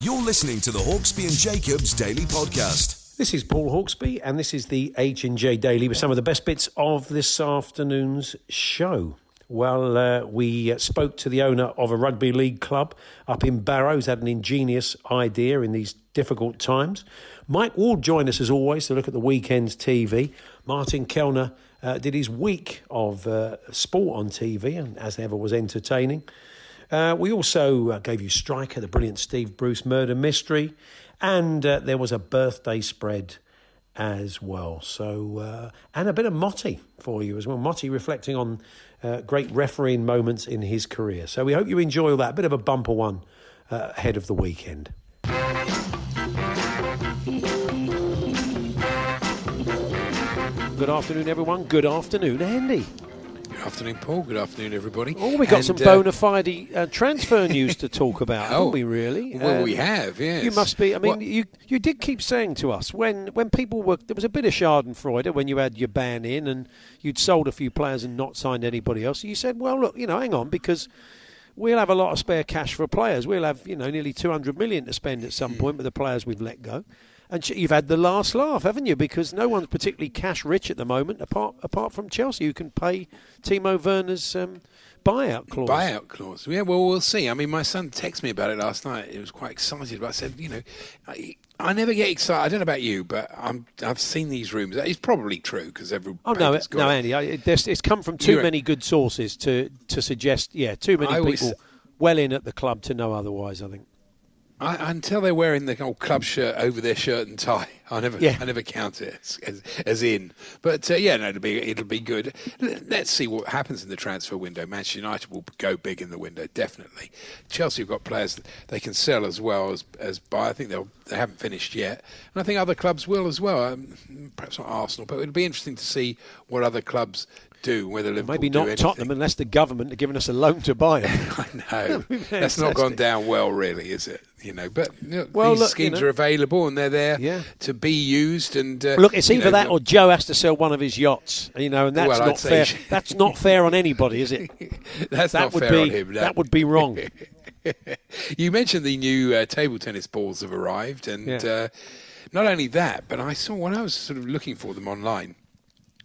You're listening to the Hawksbee and Jacobs Daily Podcast. This is Paul Hawksbee, and this is the H and J Daily with some of the best bits of this afternoon's show. Well, uh, we uh, spoke to the owner of a rugby league club up in Barrows, had an ingenious idea in these difficult times. Mike Ward joined us as always to look at the weekend's TV. Martin Kelner uh, did his week of uh, sport on TV, and as ever was entertaining. Uh, we also uh, gave you Striker, the brilliant Steve Bruce murder mystery, and uh, there was a birthday spread as well. So, uh, and a bit of Motti for you as well. Motti reflecting on uh, great refereeing moments in his career. So, we hope you enjoy all that. A bit of a bumper one uh, ahead of the weekend. Good afternoon, everyone. Good afternoon, Andy. Good afternoon, Paul. Good afternoon, everybody. Oh, we got And, some uh, bona fide uh, transfer news to talk about, Oh, haven't we? Really? well, Um, we have, yes. You must be. I mean, What- you you did keep saying to us when when people were there was a bit of Schadenfreude when you had your ban in and you'd sold a few players and not signed anybody else. You said, well, look, you know, hang on because. We'll have a lot of spare cash for players. We'll have, you know, nearly 200 million to spend at Hmm. some point with the players we've let go. And you've had the last laugh, haven't you? Because no one's particularly cash rich at the moment, apart apart from Chelsea, who can pay Timo Werner's um, buyout clause. Buyout clause. Yeah, well, we'll see. I mean, my son texted me about it last night. He was quite excited. But I said, you know, I, I never get excited. I don't know about you, but I'm, I've seen these rumours. It's probably true because every. Oh no, got no, it. Andy. I, it, it's come from too You're- many good sources to to suggest. Yeah, too many I always- people well in at the club to know otherwise. I think. I, until they're wearing the old club shirt over their shirt and tie, I never, Yeah. I never count it as, as, as in. But uh, yeah, no, it'll be it'll be good. Let's see what happens in the transfer window. Manchester United will go big in the window, definitely. Chelsea have got players that they can sell as well as as buy. I think they'll they haven't finished yet, and I think other clubs will as well. Um, perhaps not Arsenal, but it'll be interesting to see what other clubs do. Whether Liverpool Maybe not anything. Tottenham unless the government are giving us a loan to buy it. I know that's not gone down well, really, is it? You know, but you know, Well, these look, you schemes know- are available and they're there Yeah. to be used. And uh, Look, it's you either know, that or Joe has to sell one of his yachts. You know, and that's Well, not fair. That's not fair on anybody, is it? that's that not would fair be on him. no. that would be wrong. you mentioned the new uh, table tennis balls have arrived, and Yeah. uh, not only that, but I saw when I was sort of looking for them online.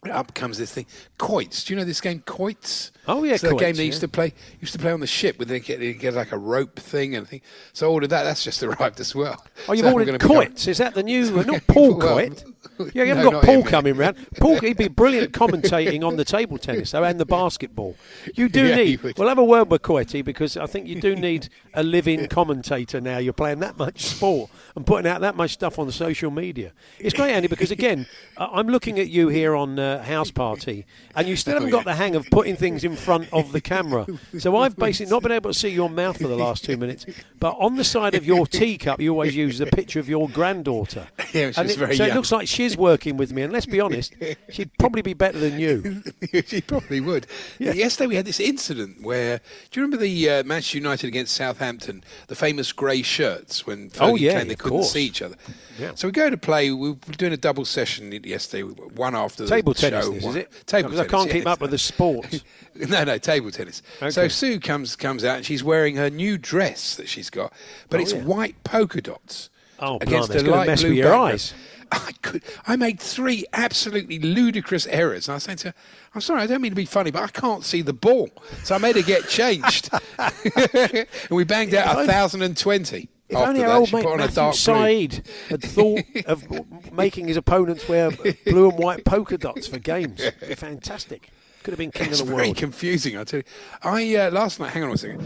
Up comes this thing, Quoits. Do you know this game, Quoits? Oh, yeah, it's the game they used to play. Used to play on the ship, where they get, they get like a rope thing and thing. So I ordered that. That's just arrived as well. Oh, you've So ordered gonna become-. Is that the new? Uh, not Paul Well, Coit. Yeah, you haven't no, got Paul coming round. Paul, he'd be brilliant commentating on the table tennis though, and the basketball. You do Yeah, need. We'll have a word with Coity because I think you do need a living commentator now. You're playing that much sport and putting out that much stuff on social media. It's great, Andy, because again, I'm looking at you here on uh, House Party, and you still haven't got the hang of putting things in front of the camera. So I've basically not been able to see your mouth for the last two minutes, but on the side of your teacup, you always use the picture of your granddaughter. Yeah, she's And it- very so it looks like she's working with me, and let's be honest, she'd probably be better than you. she probably would. Yesterday we had this incident where, do you remember the uh, Manchester United against Southampton, the famous grey shirts when Fergie Oh, yeah, claimed they couldn't course. see each other? Yeah. So we go to play. We were doing a double session yesterday, one after Table the tennis, show. this, one- is it? Table Because I can't yeah, keep up with the sport. no, no, table tennis. So Sue comes comes out and she's wearing her new dress that she's got, but Oh, it's yeah. white polka dots Oh, against blimey, it's a gonna light mess blue with your eyes. I could. I made three absolutely ludicrous errors, and I was saying to her, "I'm sorry, I don't mean to be funny, but I can't see the ball." So I made her get changed, and we banged out a thousand and twenty. If After only our that, old mate Matthew. Said had thought of making his opponents wear blue and white polka dots for games. Fantastic. Could have been king It's of the very world. confusing. I tell you, I uh, last night. Hang on a second.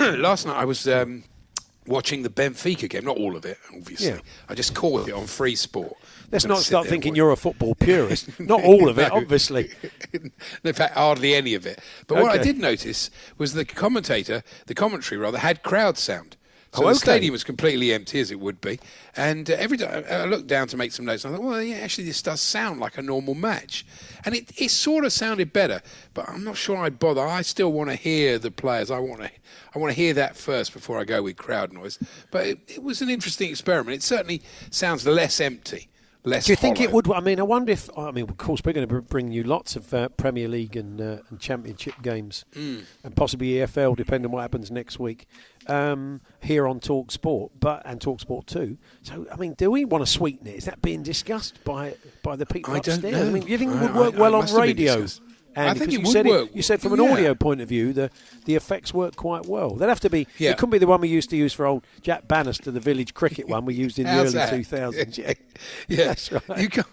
last night I was um, watching the Benfica game. Not all of it, obviously. Yeah. I just caught it on Free Sport. Let's not start thinking you're a football purist. Not all of it, No. obviously. in fact, hardly any of it. But what I did notice was the commentator, the commentary rather, had crowd sound. So Oh, the okay. stadium was completely empty, as it would be. And uh, every time I looked down to make some notes, and I thought, well, yeah, actually, this does sound like a normal match. And it, it sort of sounded better, but I'm not sure I'd bother. I still want to hear the players. I want to, I want to hear that first before I go with crowd noise. But it, it was an interesting experiment. It certainly sounds less empty, less. Do you think it would? I mean, I wonder if. I mean, of course, we're going to bring you lots of uh, Premier League and, uh, and Championship games, Mm. and possibly EFL, depending on what happens next week, um, here on Talk Sport, but and Talk Sport too. So, I mean, do we want to sweeten it? Is that being discussed by by the people I don't know. I mean, do you think it would work I- well on radio? I think it you would said work. You said from an Yeah. audio point of view, the the effects work quite well. They'd have to be. Yeah. It couldn't be the one we used to use for old Jack Bannister, the village cricket one we used in the early two thousands. Yeah. Yeah, That's right. You can't.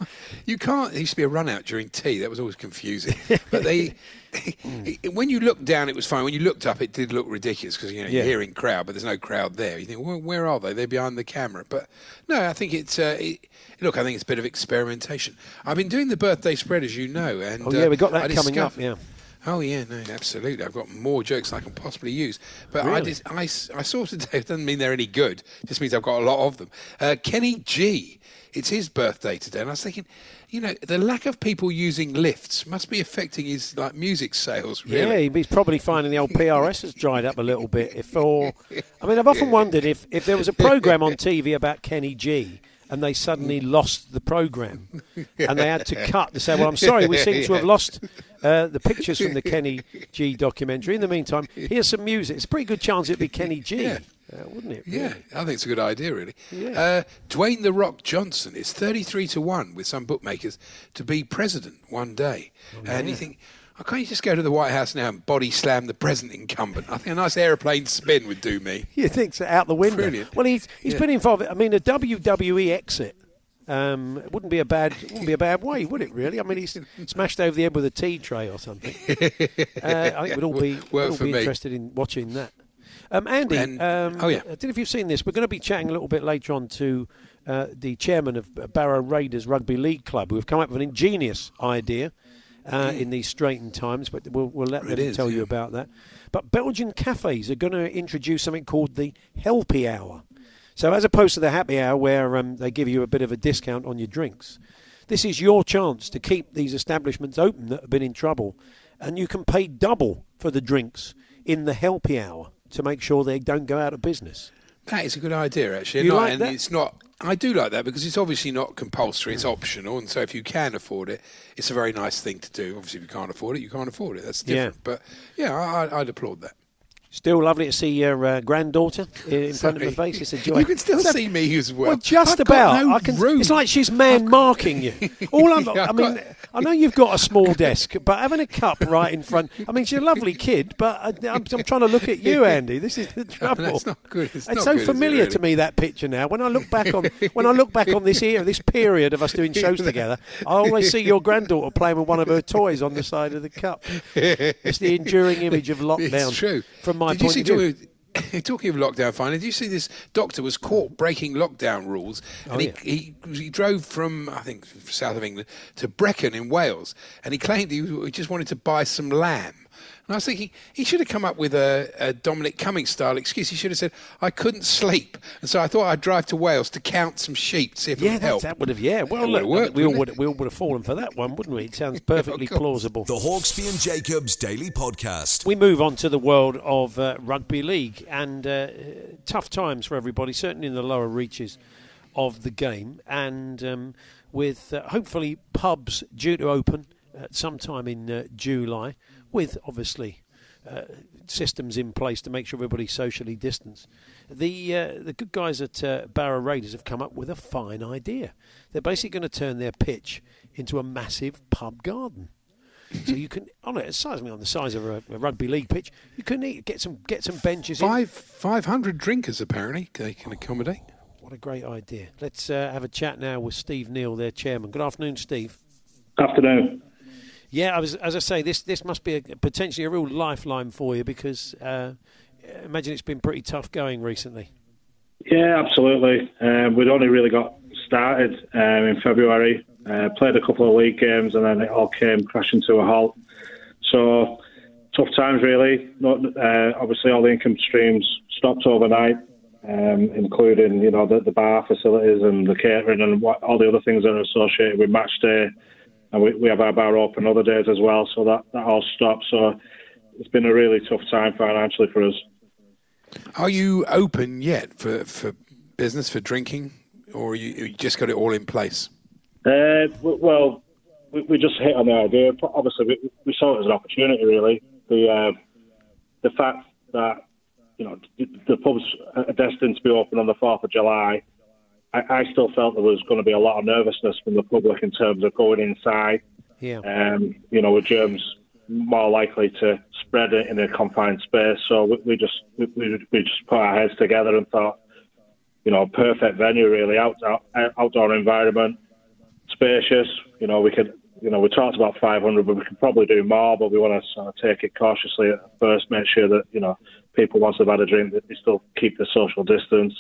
You can't. There used to be a run out during tea. That was always confusing. but they, when you looked down, it was fine. When you looked up, it did look ridiculous because you know Yeah. you're hearing crowd, but there's no crowd there. You think, well, where are they? They're behind the camera. But no, I think it's. Uh, it, look, I think it's a bit of experimentation. I've been doing the birthday spread, as you know, and Oh, yeah, uh, we got that I coming up, yeah. Oh yeah, no, absolutely. I've got more jokes I can possibly use, but I, Really? dis- I, s- I saw today. It doesn't mean they're any good. It just means I've got a lot of them. Uh, Kenny G, it's his birthday today, and I was thinking, you know, the lack of people using lifts must be affecting his like music sales. Really. Yeah, he's probably finding the old PRS has dried up a little bit. If or, I mean, I've often wondered if, if there was a program on TV about Kenny G and they suddenly lost the program and they had to cut to say, "Well, I'm sorry, we seem to have lost uh, the pictures from the Kenny G documentary." In the meantime, here's some music. It's a pretty good chance it'd be Kenny G, Yeah. uh, wouldn't it? Yeah, really? I think it's a good idea, really. Yeah. Uh, Dwayne the Rock Johnson is 33 to 1 with some bookmakers to be president one day. Oh, and you think, oh, can't you just go to the White House now and body slam the present incumbent? I think a nice aeroplane spin would do me. You think so? Out the window? Brilliant. Well, he's he's Yeah. been involved. I mean, a WWE exit um, it wouldn't be a bad wouldn't be a bad way, would it? Really? I mean, he's smashed over the head with a tea tray or something. uh, I think we'd all be, we'd all be me. interested in watching that. Um, Andy, And- um, oh, yeah. I don't know if you've seen this. We're going to be chatting a little bit later on to uh, the chairman of Barrow Raiders Rugby League Club, who have come up with an ingenious idea uh, in these straitened times, but we'll, we'll let them is, tell you about that. But Belgian cafes are going to introduce something called the Helpy Hour. So, as opposed to the happy hour where um, they give you a bit of a discount on your drinks, this is your chance to keep these establishments open that have been in trouble, and you can pay double for the drinks in the Helpy Hour to make sure they don't go out of business. That is a good idea, actually. You Not- like and that? it's not. I do like that because it's obviously not compulsory; it's optional, and so if you can afford it, it's a very nice thing to do. Obviously, if you can't afford it, you can't afford it. That's Yeah. different. But yeah, I, I- I'd applaud that. Still lovely to see your uh, granddaughter in front of my Sorry. face. It's a joy. You can still So- see me as well. Well, just I've about. no I can. room. It's like she's man marking you. All I'm, Yeah, I mean, got- I know you've got a small desk, but having a cup right in front. I mean, she's a lovely kid, but I, I'm, I'm trying to look at you, Andy. This is the trouble. that's not good. It's not so good, it, familiar to me that picture now. When I look back on when I look back on this era, this period of us doing shows together, I always see your granddaughter playing with one of her toys on the side of the cup. It's the enduring image of lockdown. It's true. From my Did you point see, of view. talking- Talking of lockdown, finally, did you see this doctor was caught breaking lockdown rules, oh, and Oh, he, yeah. he he drove from I think south of England to Brecon in Wales, and he claimed he, he just wanted to buy some lamb. And I was thinking he should have come up with a, a Dominic Cummings style excuse. He should have said, "I couldn't sleep, and so I thought I'd drive to Wales to count some sheep, see if it Yeah, would that, help." that would have. Yeah, well, look, would've worked, we all wouldn't would it? we all would have fallen for that one, wouldn't we? It sounds perfectly course. plausible. The Hawksbee and Jacobs Daily Podcast. We move on to the world of uh, rugby league and uh, tough times for everybody, certainly in the lower reaches of the game, and um, with uh, hopefully pubs due to open at some time in uh, July, with obviously uh, systems in place to make sure everybody's socially distanced. The uh, the good guys at uh, Barrow Raiders have come up with a fine idea. They're basically going to turn their pitch into a massive pub garden. so you can on it, size me on the size of a, a, rugby league pitch. You can eat, get some get some benches. Five five hundred drinkers apparently they can accommodate. What a great idea! Let's uh, have a chat now with Steve Neal, their chairman. Good afternoon, Steve. Afternoon. Yeah, I was, as I say, this this must be a, potentially a real lifeline for you because uh, imagine it's been pretty tough going recently. Yeah, absolutely. Um, we'd only really got started um, in February, uh, played a couple of league games, and then it all came crashing to a halt. So tough times, really. Not, uh, obviously, all the income streams stopped overnight, um, including you know the, the, bar facilities and the catering and what, all the other things that are associated with match day and we, we have our bar open other days as well. So that, that all stopped. So it's been a really tough time financially for us. Are you open yet for, for business, for drinking, or you, you just got it all in place? Uh, well, we, we, just hit on the idea. Obviously, we, we saw it as an opportunity, really. The uh, the fact that you know the, the pubs are destined to be open on the fourth of July I, I still felt there was going to be a lot of nervousness from the public in terms of going inside. Yeah. Um, you know, with germs more likely to spread it in a confined space. So we, we just we, we just put our heads together and thought, you know, perfect venue really, outdoor outdoor environment, spacious. You know, we could. You know, we talked about 500, but we could probably do more. But we want to sort of take it cautiously at first, make sure that you know people once they've had a drink, that they still keep the social distance.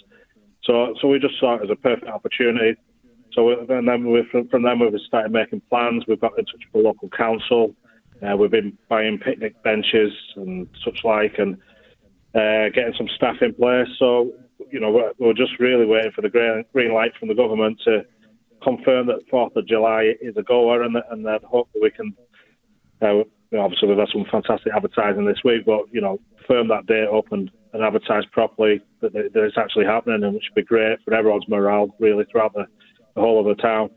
So, so we just saw it as a perfect opportunity. So, and then we, from, from then we started making plans. We've got in touch with the local council. Uh, we've been buying picnic benches and such like, and uh, getting some staff in place. So, you know, we're, we're just really waiting for the green, green light from the government to confirm that Fourth of July is a goer, and, and then hope that we can. Uh, obviously, we've had some fantastic advertising this week, but you know, firm that date up and and advertise properly that, that it's actually happening, and which would be great for everyone's morale really throughout the, the whole of the town.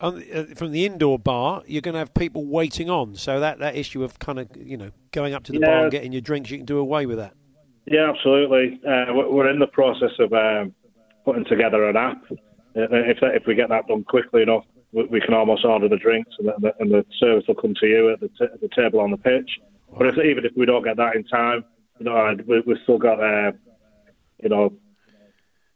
uh, from the indoor bar, you're going to have people waiting on, so that, that issue of kind of you know going up to the yeah. bar and getting your drinks, you can do away with that. Yeah, absolutely. Uh, we're in the process of um, putting together an app. Uh, if if we get that done quickly enough, we, can almost order the drinks, and the, and the service will come to you at the, t- the table on the pitch. But if, even if we don't get that in time, you know, we, we've still got, uh, you know,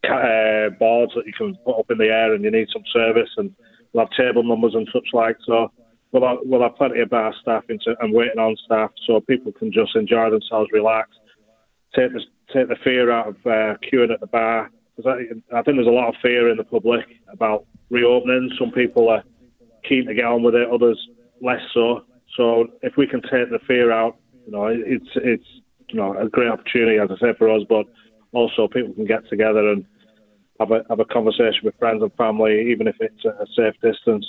uh, boards that you can put up in the air and you need some service and we'll have table numbers and such like. So we'll have, we'll have plenty of bar staff into, and waiting on staff so people can just enjoy themselves, relax, take the, take the fear out of uh, queuing at the bar. Because I, I think there's a lot of fear in the public about reopening. Some people are keen to get on with it, others less so. So if we can take the fear out, you know, it's it's you know a great opportunity, as I said, for us, but also people can get together and have a have a conversation with friends and family, even if it's a safe distance.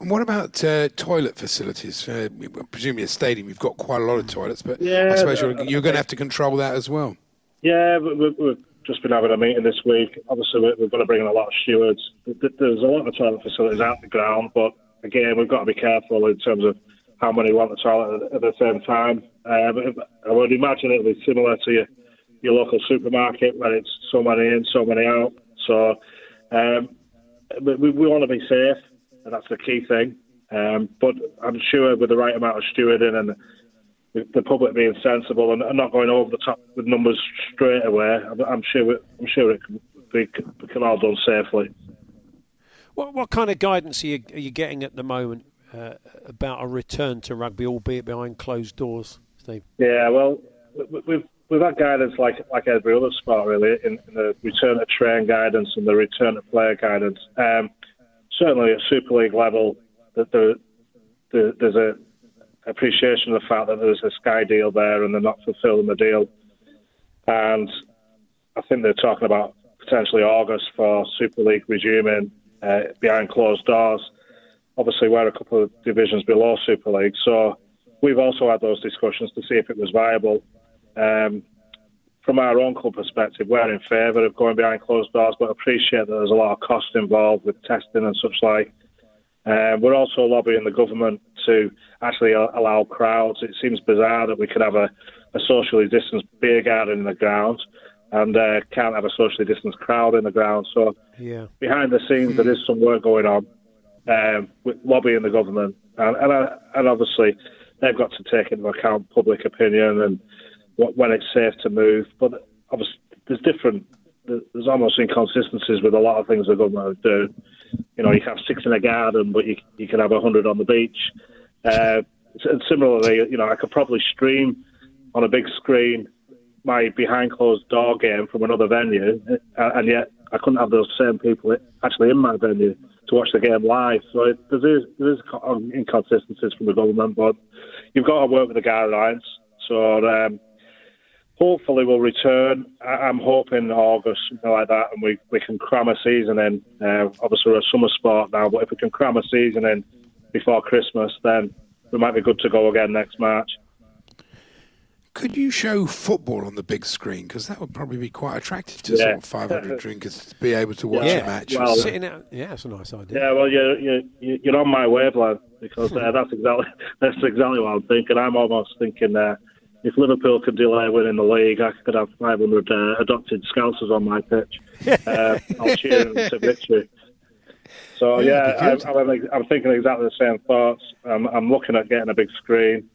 And what about uh, toilet facilities? Uh, presumably a stadium, you've got quite a lot of toilets, but yeah, I suppose you're, you're going to have to control that as well. Yeah, we've just been having a meeting this week. Obviously, we're going to bring in a lot of stewards. There's a lot of toilet facilities out the ground, but again, we've got to be careful in terms of how many want the toilet at the same time. Um, I would imagine it'll be similar to your, your local supermarket where it's so many in, so many out. So um, we, we want to be safe, and that's the key thing. Um, but I'm sure with the right amount of stewarding and the public being sensible and, not going over the top with numbers straight away, I'm, sure I'm sure it can be can all done safely. What, what kind of guidance are you, are you getting at the moment uh, about a return to rugby, albeit behind closed doors, Steve? Yeah, well, we've we've had guidance like like every other sport really in, in the return to train guidance and the return to player guidance. Um, certainly at Super League level, that there, there, there's a appreciation of the fact that there's a Sky deal there and they're not fulfilling the deal, and I think they're talking about potentially August for Super League resuming uh, behind closed doors obviously we're a couple of divisions below Super League, so we've also had those discussions to see if it was viable. Um, from our own club perspective, we're in favour of going behind closed doors, but appreciate that there's a lot of cost involved with testing and such like. Um, we're also lobbying the government to actually allow crowds. It seems bizarre that we could have a, a socially distanced beer garden in the ground and uh, can't have a socially distanced crowd in the ground. So Yeah. behind the scenes, there is some work going on um, with lobbying the government, and and, uh, and obviously they've got to take into account public opinion and what, when it's safe to move. But obviously, there's different. There's almost inconsistencies with a lot of things the government do. You know, you have six in a garden, but you you can have a hundred on the beach. Uh, and similarly, you know, I could probably stream on a big screen my behind closed door game from another venue, uh, and yet I couldn't have those same people actually in my venue to watch the game live. So it, there is there is inconsistencies from the government, but you've got to work with the guidelines. So um, hopefully we'll return. I, I'm hoping August, something like that, and we, we can cram a season in. Uh, obviously we're a summer sport now, but if we can cram a season in before Christmas, then we might be good to go again next March. Could you show football on the big screen? Because that would probably be quite attractive to Yeah. sort of 500 drinkers to be able to watch Yeah. a match. Well, Sitting out, yeah, that's a nice idea. Yeah, well, you're you're, you're on my wavelength because uh, that's exactly that's exactly what I'm thinking. I'm almost thinking uh, if Liverpool could delay winning the league, I could have 500 uh, adopted Scousers on my pitch. Uh, I'll cheer them to victory. So yeah, I'm, I'm, I'm thinking exactly the same thoughts. I'm, I'm looking at getting a big screen.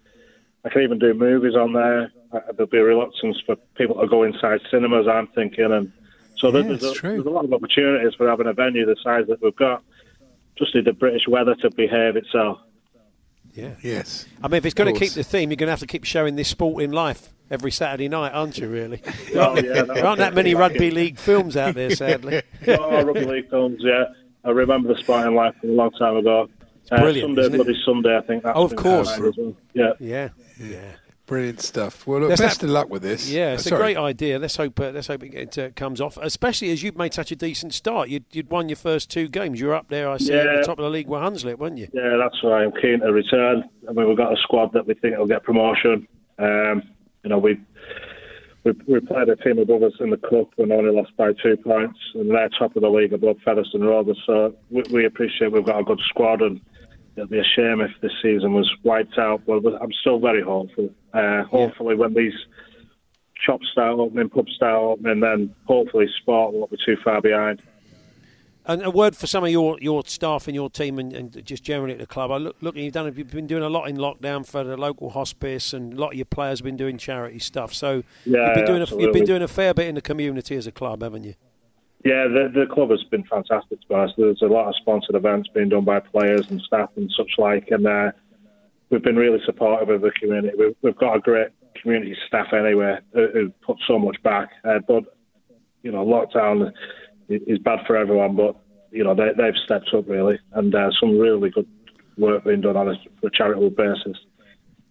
I can even do movies on there. Uh, There'll be a reluctance for people to go inside cinemas. I'm thinking, and so Yeah, there's, a, there's a lot of opportunities for having a venue the size that we've got. Just need the British weather to behave itself. Yeah. Yes. I mean, if it's going to keep the theme, you're going to have to keep showing this Sporting Life every Saturday night, aren't you? Really? There Oh, aren't, yeah, there aren't that many rugby league films out there, sadly. oh, rugby league films, yeah. I remember the Sporting Life from a long time ago. Uh, brilliant, Sunday? Bloody Sunday, I think. Oh, of course. quite nice as well. Yeah. Yeah, yeah. Brilliant stuff. Well, look, Let's best have- of luck with this. Yeah, it's a great idea. Let's hope. Uh, let's hope it uh, comes off. Especially as you've made such a decent start. You'd, you'd won your first two games. You were up there, I see, at the top of the league with Hunslet, weren't you? Yeah, that's why I'm keen to return. I mean, we've got a squad that we think will get promotion. Um, you know, we, we we played a team above us in the cup and only lost by two points, and they're top of the league above Featherstone Rovers. So we, we appreciate we've got a good squad, and it'll be a shame if this season was wiped out. But I'm still very hopeful. Uh, hopefully, when these shops start opening, pubs start opening, then hopefully sport won't be too far behind. And a word for some of your, your staff and your team, and, and just generally at the club. I look, look, you've done. You've been doing a lot in lockdown for the local hospice, and a lot of your players have been doing charity stuff. So Yeah, you've been doing a, you've been doing a fair bit in the community as a club, haven't you? Yeah, the, the club has been fantastic to us. There's a lot of sponsored events being done by players and staff and such like, and uh, we've been really supportive of the community. We've, we've got a great community staff anyway who, who put so much back. Uh, but you know, lockdown is is bad for everyone, but you know they, they've stepped up really, and uh, some really good work being done on a, a charitable basis.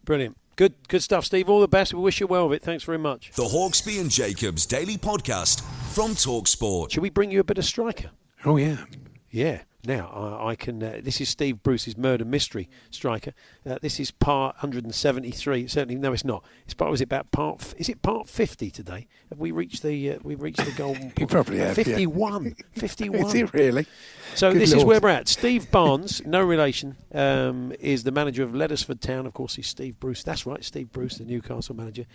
Brilliant. Good, good stuff, Steve. All the best. We wish you well with it. Thanks very much. The Hawksbee and Jacobs Daily Podcast from Talksport. Should we bring you a bit of striker? Oh, yeah. Yeah. Now I, I can. Uh, this is Steve Bruce's murder mystery striker. Uh, this is part 173. Certainly, no, it's not. It's part. Was it about part? f- Is it part 50 today? Have we reached the? Uh, we reached the golden. You probably have, yeah. 51. 51. Is it really? So Good this is where we're at. Steve Barnes, no relation, um, is the manager of Leddersford Town. Of course, he's Steve Bruce. That's right, Steve Bruce, the Newcastle manager.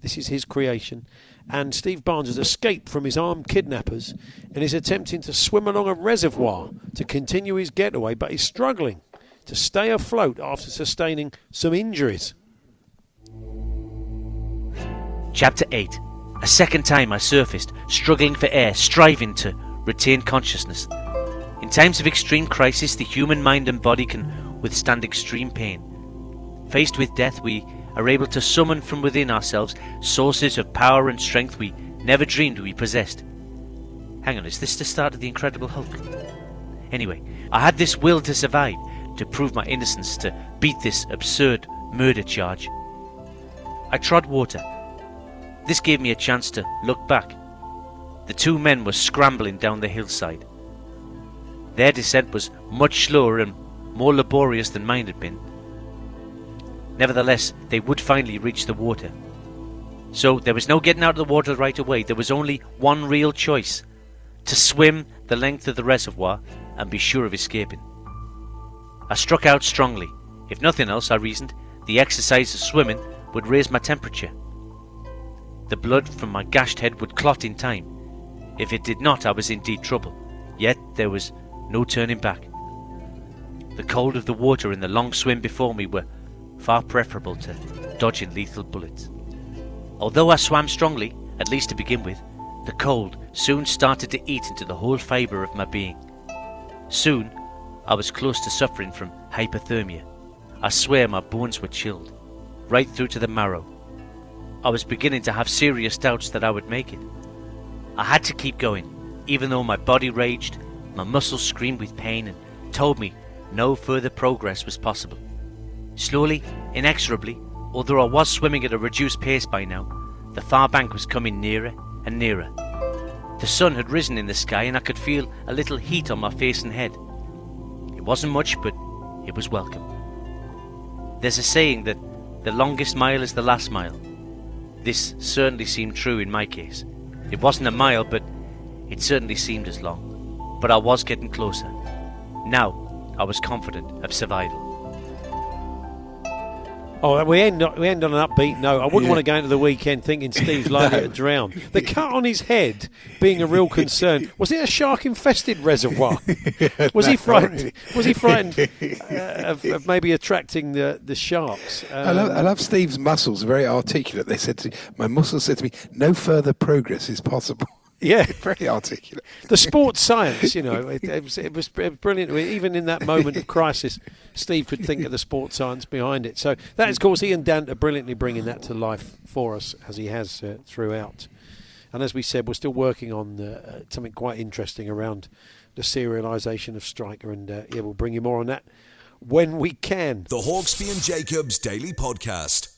This is his creation. And Steve Barnes has escaped from his armed kidnappers and is attempting to swim along a reservoir to continue his getaway, but he's struggling to stay afloat after sustaining some injuries. Chapter 8 A second time I surfaced, struggling for air, striving to retain consciousness. In times of extreme crisis, the human mind and body can withstand extreme pain. Faced with death, we are able to summon from within ourselves sources of power and strength we never dreamed we possessed. Hang on, is this the start of the Incredible Hulk? Anyway, I had this will to survive, to prove my innocence, to beat this absurd murder charge. I trod water. This gave me a chance to look back. The two men were scrambling down the hillside. Their descent was much slower and more laborious than mine had been. Nevertheless, they would finally reach the water. So there was no getting out of the water right away. There was only one real choice to swim the length of the reservoir and be sure of escaping. I struck out strongly, If nothing else, I reasoned, the exercise of swimming would raise my temperature. The blood from my gashed head would clot in time. If it did not, I was in deep trouble. Yet there was no turning back. The cold of the water and the long swim before me were far preferable to dodging lethal bullets. Although I swam strongly, at least to begin with, the cold soon started to eat into the whole fibre of my being. Soon, I was close to suffering from hypothermia. I swear my bones were chilled, right through to the marrow. I was beginning to have serious doubts that I would make it. I had to keep going, even though my body raged, my muscles screamed with pain and told me no further progress was possible. Slowly, inexorably, although I was swimming at a reduced pace by now, the far bank was coming nearer and nearer. The sun had risen in the sky and I could feel a little heat on my face and head. It wasn't much, but it was welcome. There's a saying that the longest mile is the last mile. This certainly seemed true in my case. It wasn't a mile, but it certainly seemed as long. But I was getting closer. Now I was confident of survival. Oh, we end we end on an upbeat note. I wouldn't Yeah. want to go into the weekend thinking Steve's likely to drown. The cut on his head being a real concern. Was it a shark-infested reservoir? Was he frightened? Was he frightened uh, of, of maybe attracting the the sharks? I love, I Um, love Steve's muscles. Very articulate. They said to me, my muscles said to me, "No further progress is possible." Yeah, Very articulate. the sports science. You know, it, it, was, it was brilliant. Even in that moment of crisis, Steve could think of the sports science behind it. So that is, of course, Ian Danter brilliantly bringing that to life for us as he has uh, throughout. And as we said, we're still working on uh, something quite interesting around the serialisation of Striker, and uh, yeah, we'll bring you more on that when we can. The Hawksbee and Jacobs Daily Podcast.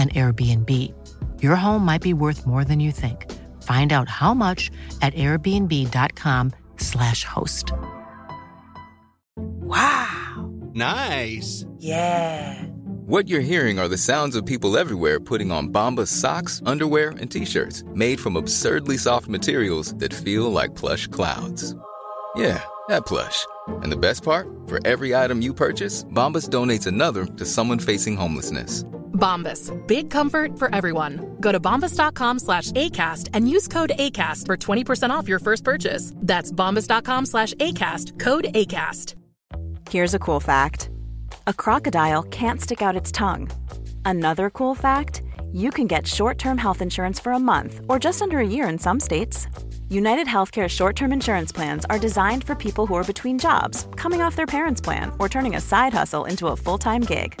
an Airbnb. Your home might be worth more than you think. Find out how much at airbnb.com/slash host. Wow. Nice. Yeah. What you're hearing are the sounds of people everywhere putting on Bombas socks, underwear, and t-shirts made from absurdly soft materials that feel like plush clouds. Yeah, that plush. And the best part? For every item you purchase, Bombas donates another to someone facing homelessness. Bombas. Big comfort for everyone. Go to bombas.com slash ACAST and use code ACAST for 20% off your first purchase. That's bombas.com slash ACAST. Code ACAST. Here's a cool fact a crocodile can't stick out its tongue. Another cool fact you can get short term health insurance for a month or just under a year in some states. United Healthcare short term insurance plans are designed for people who are between jobs, coming off their parents' plan, or turning a side hustle into a full time gig.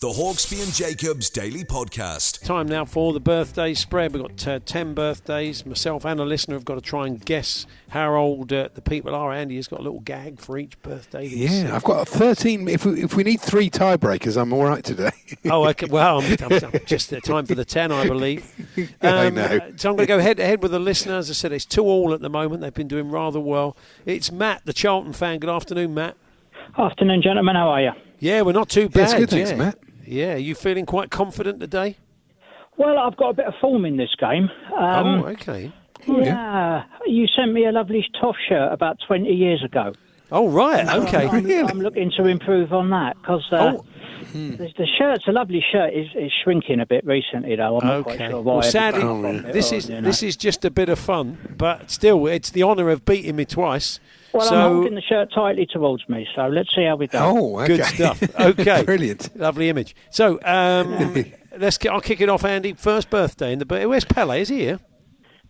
The Hawksbee and Jacobs Daily Podcast. Time now for the birthday spread. We've got uh, 10 birthdays. Myself and a listener have got to try and guess how old uh, the people are. Andy has got a little gag for each birthday. Yeah, I've got 13. If we, if we need three tiebreakers, I'm all right today. Oh, okay. Well, I'm, I'm, I'm just uh, time for the 10, I believe. I Um, know. uh, So I'm going to go head to head with the listener. As I said, it's two all at the moment. They've been doing rather well. It's Matt, the Charlton fan. Good afternoon, Matt. Afternoon, gentlemen. How are you? Yeah, we're not too bad. Yes, good, thanks, yeah. Matt. Yeah, you feeling quite confident today? Well, I've got a bit of form in this game. Um, oh, okay. yeah. You sent me a lovely toff shirt about 20 years ago. Oh, right. Okay. I'm, I'm looking to improve on that because uh, Oh. the, the shirt's a lovely shirt. It's, is shrinking a bit recently, though. I'm not quite Okay. sure why. Well, sadly, From it this or, is you know. this is just a bit of fun, but still, it's the honour of beating me twice. Well, I'm holding the shirt tightly towards me, so let's see how we go. Oh, okay. good stuff. Okay, Brilliant. lovely image. So um, let's get. I'll kick it off, Andy. First birthday in the. bir- Where's Pele? Is he here?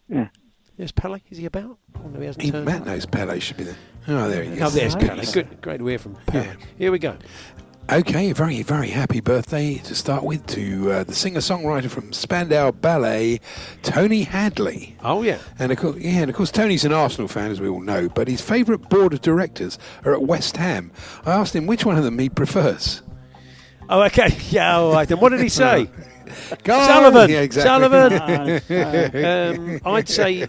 Yeah. Yes, Pele. Is he about? Oh, no, he hasn't Even turned Matt knows Pele should be there. Oh, there he is. Oh, there's Pele. Good, great to hear from Pele. Here we go. Okay, very, very happy birthday to start with to uh, the singer-songwriter from Spandau Ballet, Tony Hadley. Oh yeah, and of course, yeah, and of course, Tony's an Arsenal fan, as we all know. But his favourite board of directors are at West Ham. I asked him which one of them he prefers. Oh, okay. Yeah, all right. Then what did he say? Go. Sullivan. Yeah, exactly. Sullivan. um, I'd say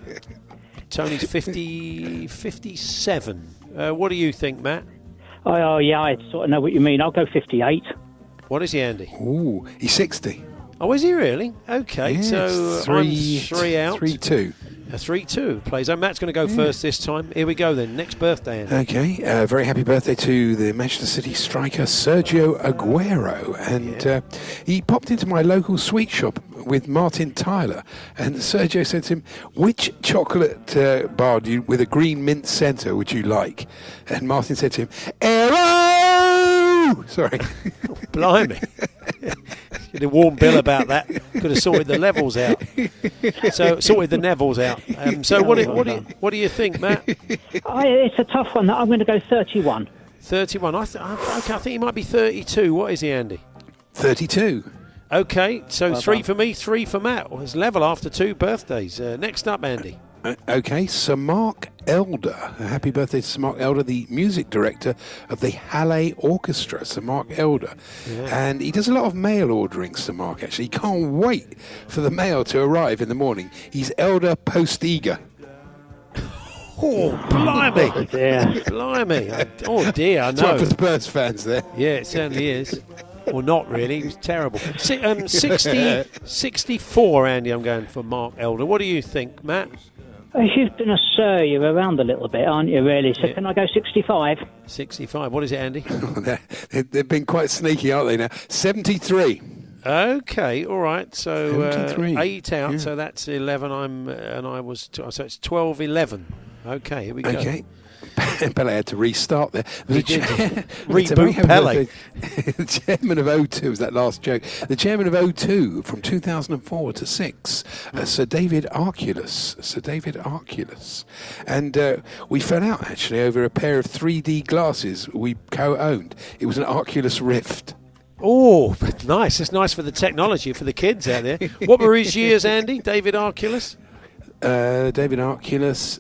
Tony's 50, 57. Uh, what do you think, Matt? Oh, oh, yeah, I sort of know what you mean. I'll go 58. What is he, Andy? Ooh, he's 60. Oh, is he really? Okay, Yeah, so it's I'm three- three out. three, two. A three two plays. Oh, Matt's going to go first this time. Here we go then. Next birthday. Andy. Okay, uh, very happy birthday to the Manchester City striker Sergio Aguero. And uh, he popped into my local sweet shop with Martin Tyler. And Sergio said to him, Which chocolate uh, bar do you, with a green mint centre would you like? And Martin said to him, Aero! Sorry. Blimey. Get a warm bill about that. Could have sorted the levels out. So sorted the Nevilles out. Um, so what do, what, do you, what do you think, Matt? I, it's a tough one. I'm going to go 31. 31. I, th- I- okay, I think he might be 32. What is he, Andy? 32. Okay, so Well three done. for me, three for Matt. Well, it's level after two birthdays. Uh, next up, Andy. Uh, okay, Sir Mark Elder. Happy birthday to Sir Mark Elder, the music director of the Halle Orchestra, Sir Mark Elder. And he does a lot of mail ordering, Sir Mark, actually. He can't wait for the mail to arrive in the morning. He's Elder Post Eager. Oh, blimey. Oh, dear. Blimey. I- Oh, dear, I It's one know. for Spurs fans there. Yeah, it certainly is. Well, not really. It was terrible. Si- um, 60, 64, Andy, I'm going for Mark Elder. What do you think, Matt? As you've been a sir, you're around a little bit, aren't you, really? So can I go 65? 65. What is it, Andy? They- They've been quite sneaky, aren't they now? 73. Okay, all right. So uh, 73, eight out. yeah. So that's eleven. I'm uh, and I was t- so it's 12, 11. Okay, here we go. Okay. Pele had to restart there. Did. Reboot Pele. the chairman of O2 was that last joke. The chairman of O2 from 2004 to 6, uh, Sir David Arculus. Sir David Arculus. And uh, we fell out actually over a pair of 3D glasses we co owned. It was an Arculus Rift. Oh, nice. It's nice for the technology for the kids out there. What were his years, Andy? David Arculus. Uh, David Arculus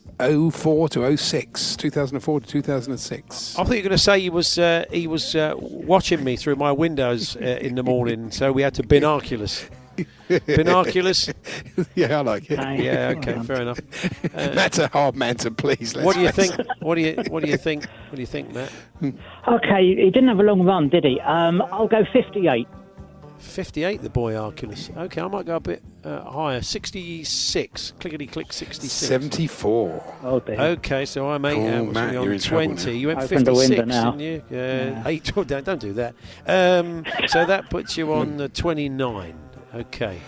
04 to 06, 2004 to 2006. I thought you were going to say he was uh, he was uh, watching me through my windows uh, in the morning, so we had to binoculars. Binoculars. yeah, I like it. Yeah, okay, fair enough. Uh, That's a hard man to please. let's what do you think? What do you What do you think? What do you think, Matt? Okay, he didn't have a long run, did he? Um, I'll go 58. 58, the boy Arculus. Okay, I might go a bit uh, higher. 66. Clickety click 66. 74. Oh, dear. Okay, so I'm eight Oh, out. which Matt, means you're I'm in 20. now. You went Open 56, didn't you? Uh, Eight. Oh, don't, don't do that. Um, so that puts you on the 29. Okay.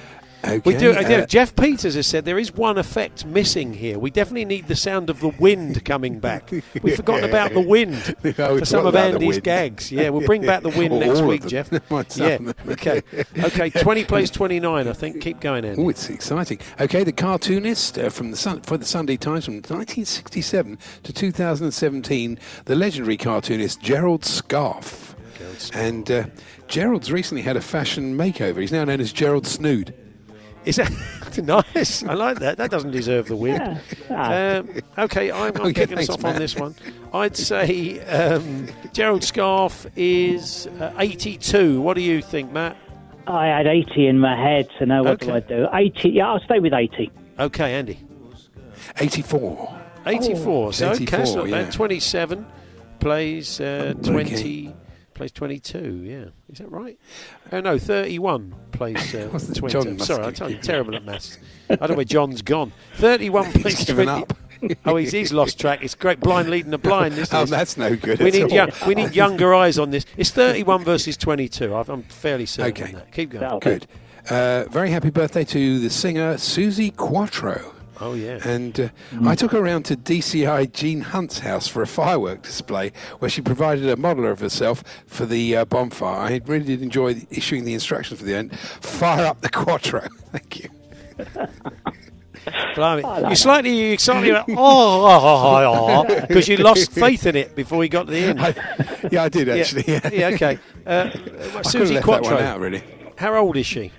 Okay. We do. uh, uh, Jeff Peters has said there is one effect missing here. We definitely need the sound of the wind coming back. We've forgotten about the wind Yeah, we for some of Andy's gags. Yeah, we'll bring back the wind next week. Jeff. Yeah. Okay. Okay. Twenty plays twenty nine. I think. Keep going, Andy. Oh, it's exciting. Okay, the cartoonist uh, from the Sun, for the Sunday Times from 1967 to 2017, the legendary cartoonist Gerald Scarfe. And uh, Gerald's recently had a fashion makeover. He's now known as Gerald Snood. Is that nice? I like that. That doesn't deserve the win. Um, okay, I'm, I'm Okay, kicking us thanks, off on this one. I'd say um, Gerald Scarfe is uh, 82. What do you think, Matt? I had 80 in my head, so now what Okay. do I do? 80, yeah, I'll stay with 80. Okay, Andy. 84. 84. so okay, 84, that's not yeah. 27 plays uh, 20. Plays 22, yeah. Is that right? Oh, no, 31 plays uh, What's the- 20. John Sorry, I'm tell you, terrible at maths. I don't know where John's gone. 31 plays He's given 20. up. oh, he's, he's lost track. It's great blind leading the blind. This Oh, is. that's no good We at need, all. young, we need younger eyes on this. It's 31 versus 22. I've, I'm fairly certain Okay. on that. Keep going. Good. Uh, very happy birthday to the singer Suzi Quatro. Oh, yeah. And uh, I took her around to DCI Gene Hunt's house for a firework display where she provided a model of herself for the uh, bonfire. I really did enjoy issuing the instructions for the end. Fire up the Quattro. Thank you. Blimey. Like You slightly, you slightly, went, oh, because you lost faith in it before we got to the end. yeah, I did actually. Yeah, Yeah, okay. Uh, I Susie have left that Quattro. one out really. How old is she?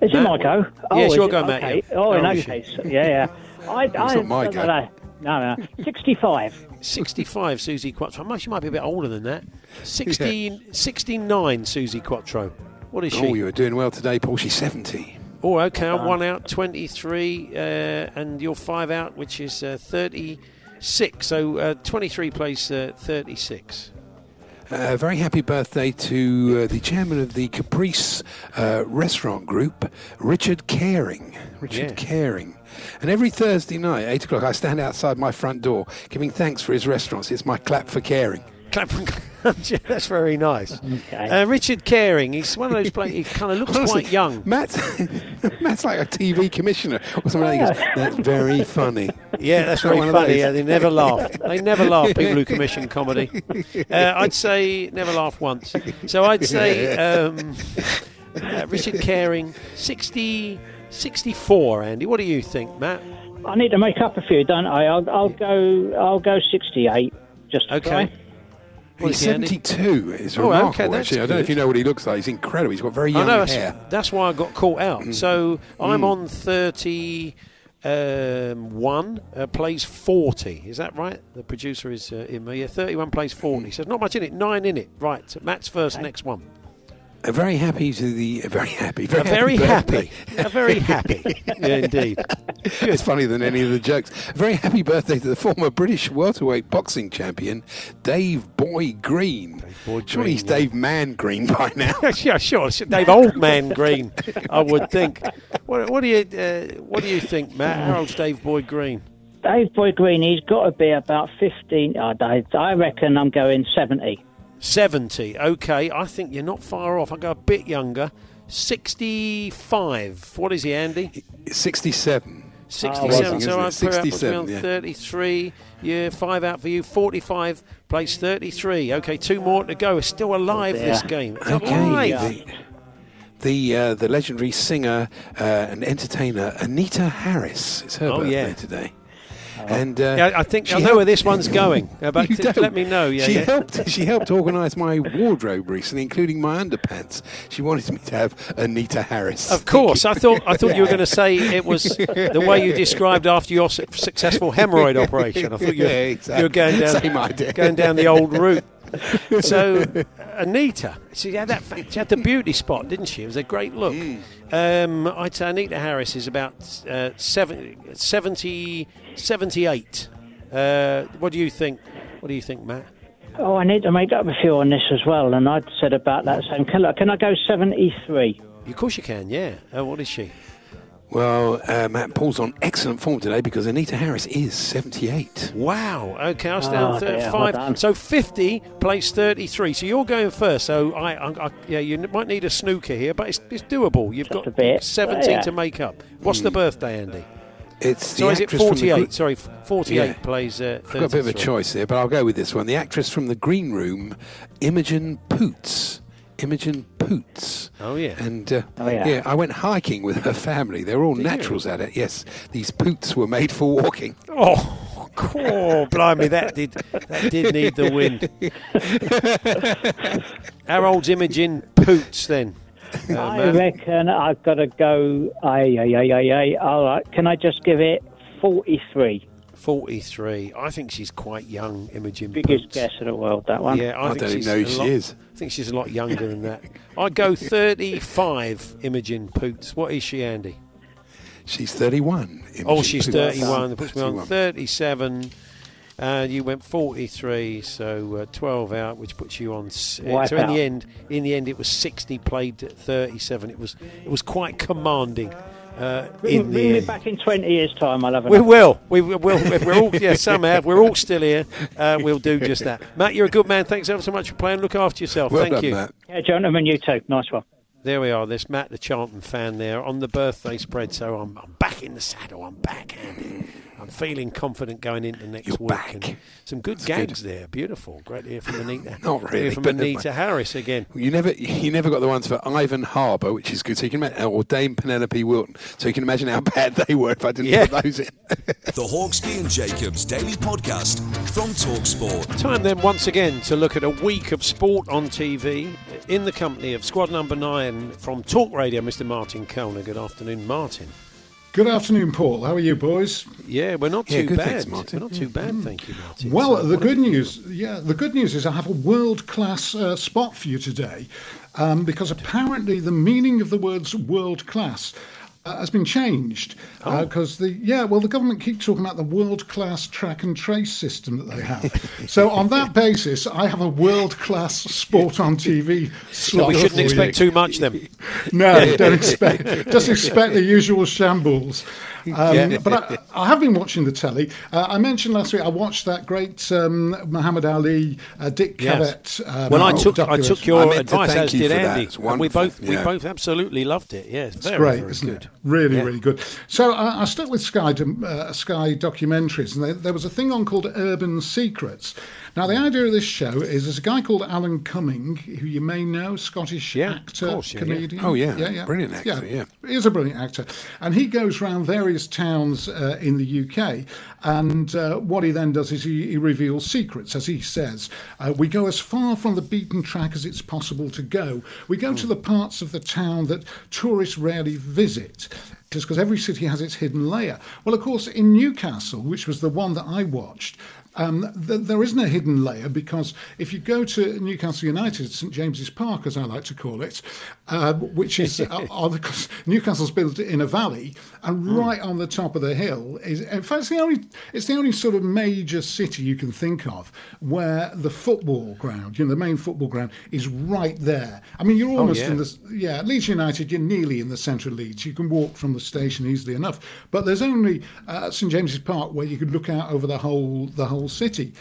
Is it my go? Oh, Yes, your go, Matt, Okay. yeah. Oh, in How old that is she? case, yeah, yeah. I, I, not my no, go. No, no, no. 65. 65, Suzi Quatro. Well, She might be a bit older than that. 16, 69, Suzi Quatro. What is she? Oh, you were doing well today, Paul. She's 70. Oh, okay. I'm one out, 23, uh, and you're five out, which is uh, 36. So uh, 23 plays uh, 36. A very happy birthday to uh, the chairman of the Caprice uh, restaurant group, Richard Caring. Richard Yeah. Caring. And every Thursday night, 8 o'clock, I stand outside my front door giving thanks for his restaurants. It's my clap for caring. Clap and That's very nice. Okay. Uh, Richard Caring, he's one of those players, he kind of looks Honestly, quite young. Matt's, Matt's like a TV commissioner or something like that. That's very funny. Yeah, that's Not very one of funny. those. Yeah, they never laugh. They never laugh, people who commission comedy. Uh, I'd say never laugh once. So I'd say um, uh, Richard Caring, 60, 64, Andy. What do you think, Matt? I need to make up a few, don't I? I'll, I'll go. I'll go 68. Just Okay. try. What He's is he, 72. It's Oh, remarkable, okay, that's actually. I don't know if you know what he looks like. He's incredible. He's got very I young know, hair. that's, that's why I got caught out. Mm. So I'm on 31, uh, plays 40. Is that right? The producer is uh, in me. Yeah, 31 plays 40. So there's not much in it. Nine in it. Right. So Matt's first, next one. A very happy to the. A very happy. Very A very happy. happy. A very happy. yeah, indeed. It's funnier than any of the jokes. A very happy birthday to the former British welterweight boxing champion, Dave Boy Green. Boy Surely he's yeah. Dave Man Green by now. yeah, sure. Dave Old Man Green, I would think. What, what do you uh, What do you think, Matt? How old's Dave Boyd Green? Dave Boy Green, he's got to be about 15. Oh, Dave, I reckon I'm going 70. 70. Okay, I think you're not far off. I go a bit younger. 65. What is he, Andy? 67. 67. Rising, so I'm put out puts me 67, on yeah. 33. Yeah, five out for you. 45 plays 33. Okay, two more to go. It's still alive, this game. Okay. alive. The the, uh, the legendary singer uh, and entertainer Anita Harris. It's her Oh, birthday yeah. today. And uh, Yeah, I think she I know where this one's going. But You th- don't. let me know. Yeah, she yeah. helped. She helped organise my wardrobe recently, including my underpants. She wanted me to have Anita Harris. Of course, I thought I thought you were going to say it was the way you described after your su- successful hemorrhoid operation. I thought you, Yeah, you were going down Same idea. going down the old route. So Anita, she had that she had the beauty spot, didn't she? It was a great look. Mm. Um, I'd say Anita Harris is about uh, seven, 70, 78. Uh, what do you think? What do you think, Matt? Oh, I need to make up a few on this as well, and I'd said about that same. Can, I- can I go 73? Of course you can. Yeah. Uh, what is she? Well, uh, Matt Paul's on excellent form today because Anita Harris is 78. Wow. Okay, I'll stay Oh, on dear, well 35. so 50 plays 33. So you're going first. So I, I, I yeah, you might need a snooker here, but it's, it's doable. You've Just got a bit, 17 yeah. to make up. What's the birthday, Andy? It's the So is it actress from the 48? Sorry, 48 Yeah. plays uh, 33. I've got a bit of a choice here, but I'll go with this one. The actress from the Green Room, Imogen Poots. Imogen Poots. Oh yeah. And uh, Oh, yeah. I went hiking with her family. They're all Did you? naturals at it. Yes, these poots were made for walking. Oh, oh, blimey, that did that did need the wind. Our old Imogen Poots then. Uh, I Matt? reckon I've got to go. Ay, ay, ay, ay, ay. All right. Can I just give it 43? 43. I think she's quite young, Imogen Biggest Poots. guess in the world, that one. Yeah, I, I think don't even know who she lot- is. I think she's a lot younger than that. I'd go 35, Imogen Poots. What is she, Andy? She's 31. Imogen Oh, she's Poots. 31. That puts me on 37. And you went 43, so uh, 12 out, which puts you on. s- uh, Wipe so in out. the end, in the end, it was 60 played at 37. It was it was quite commanding. Uh, in Bring the me back in 20 years' time, I'll have We will. We will. If we're all, yeah, somehow, if we're all still here, uh, we'll do just that. Matt, you're a good man. Thanks ever so much for playing. Look after yourself. Well Thank done, you. Matt. Yeah, gentlemen, you too. Nice one. There we are. There's Matt, the Charlton fan, there on the birthday spread. So I'm, I'm back in the saddle. I'm back, Andy. I'm feeling confident going into next You're week. back. And some good That's gags good. there. Beautiful. Great to hear from Anita. Not Great hear really, from but- Anita Harris again. You never, you never got the ones for Ivan Harbour, which is good. So you can imagine, or Dame Penelope Wilton. So you can imagine how bad they were if I didn't Yeah. put those in. The Hawksbee and Jacobs Daily Podcast from Talksport. Time then once again to look at a week of sport on TV in the company of squad number nine from Talk Radio, Mr. Martin Kelner. Good afternoon, Martin. Good afternoon, Paul. How are you, boys? Yeah, we're not Yeah, too good, bad. thanks, Martin. We're not too bad, thank you, Martin. Well, So the good have- news, yeah, the good news is I have a world-class uh, spot for you today, um, because apparently the meaning of the words "world-class" Uh, has been changed. Oh. Uh, because the yeah, well, the government keep talking about the world-class track and trace system that they have. so on that basis, I have a world-class sport on TV So slot. we shouldn't for you. expect too much then. No, don't expect. Just expect the usual shambles. Um, Yeah. But I, I have been watching the telly. Uh, I mentioned last week I watched that great um, Muhammad Ali, uh, Dick Yes. Cavett. Um, well, I took I took your I meant to advice, thank as you did for that. Andy, It's and we wonderful. both we both absolutely loved it. Yeah, it's It's very great, very isn't good. it? Really, Yeah. really good. So I, I stuck with Sky uh, Sky documentaries, and there, there was a thing on called Urban Secrets. Now, the idea of this show is there's a guy called Alan Cumming, who you may know, Scottish Yeah, actor, course, yeah, yeah. comedian. Oh, yeah. yeah, Brilliant actor, yeah. He is a brilliant actor. And he goes around various towns uh, in the UK. And uh, what he then does is he, he reveals secrets, as he says. Uh, we go as far from the beaten track as it's possible to go. We go to the parts of the town that tourists rarely visit. Just because every city has its hidden layer. Well, of course, in Newcastle, which was the one that I watched, um, th- there isn't a hidden layer because if you go to Newcastle United, St James's Park, as I like to call it, uh, which is uh, the, Newcastle's built in a valley, and right on the top of the hill is, in fact, it's the only it's the only sort of major city you can think of where the football ground, you know, the main football ground, is right there. I mean, you're almost yeah. in the yeah, Leeds United, you're nearly in the centre of Leeds. You can walk from the station easily enough. But there's only uh, St James's Park where you could look out over the whole the whole city.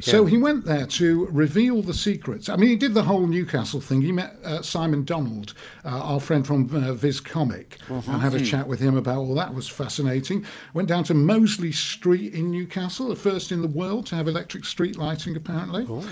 So he went there to reveal the secrets. I mean, he did the whole Newcastle thing. He met uh, Simon Donald, uh, our friend from uh, Viz Comic, and had a chat with him about all that was fascinating. Went down to Mosley Street in Newcastle, the first in the world to have electric street lighting, apparently. Oh,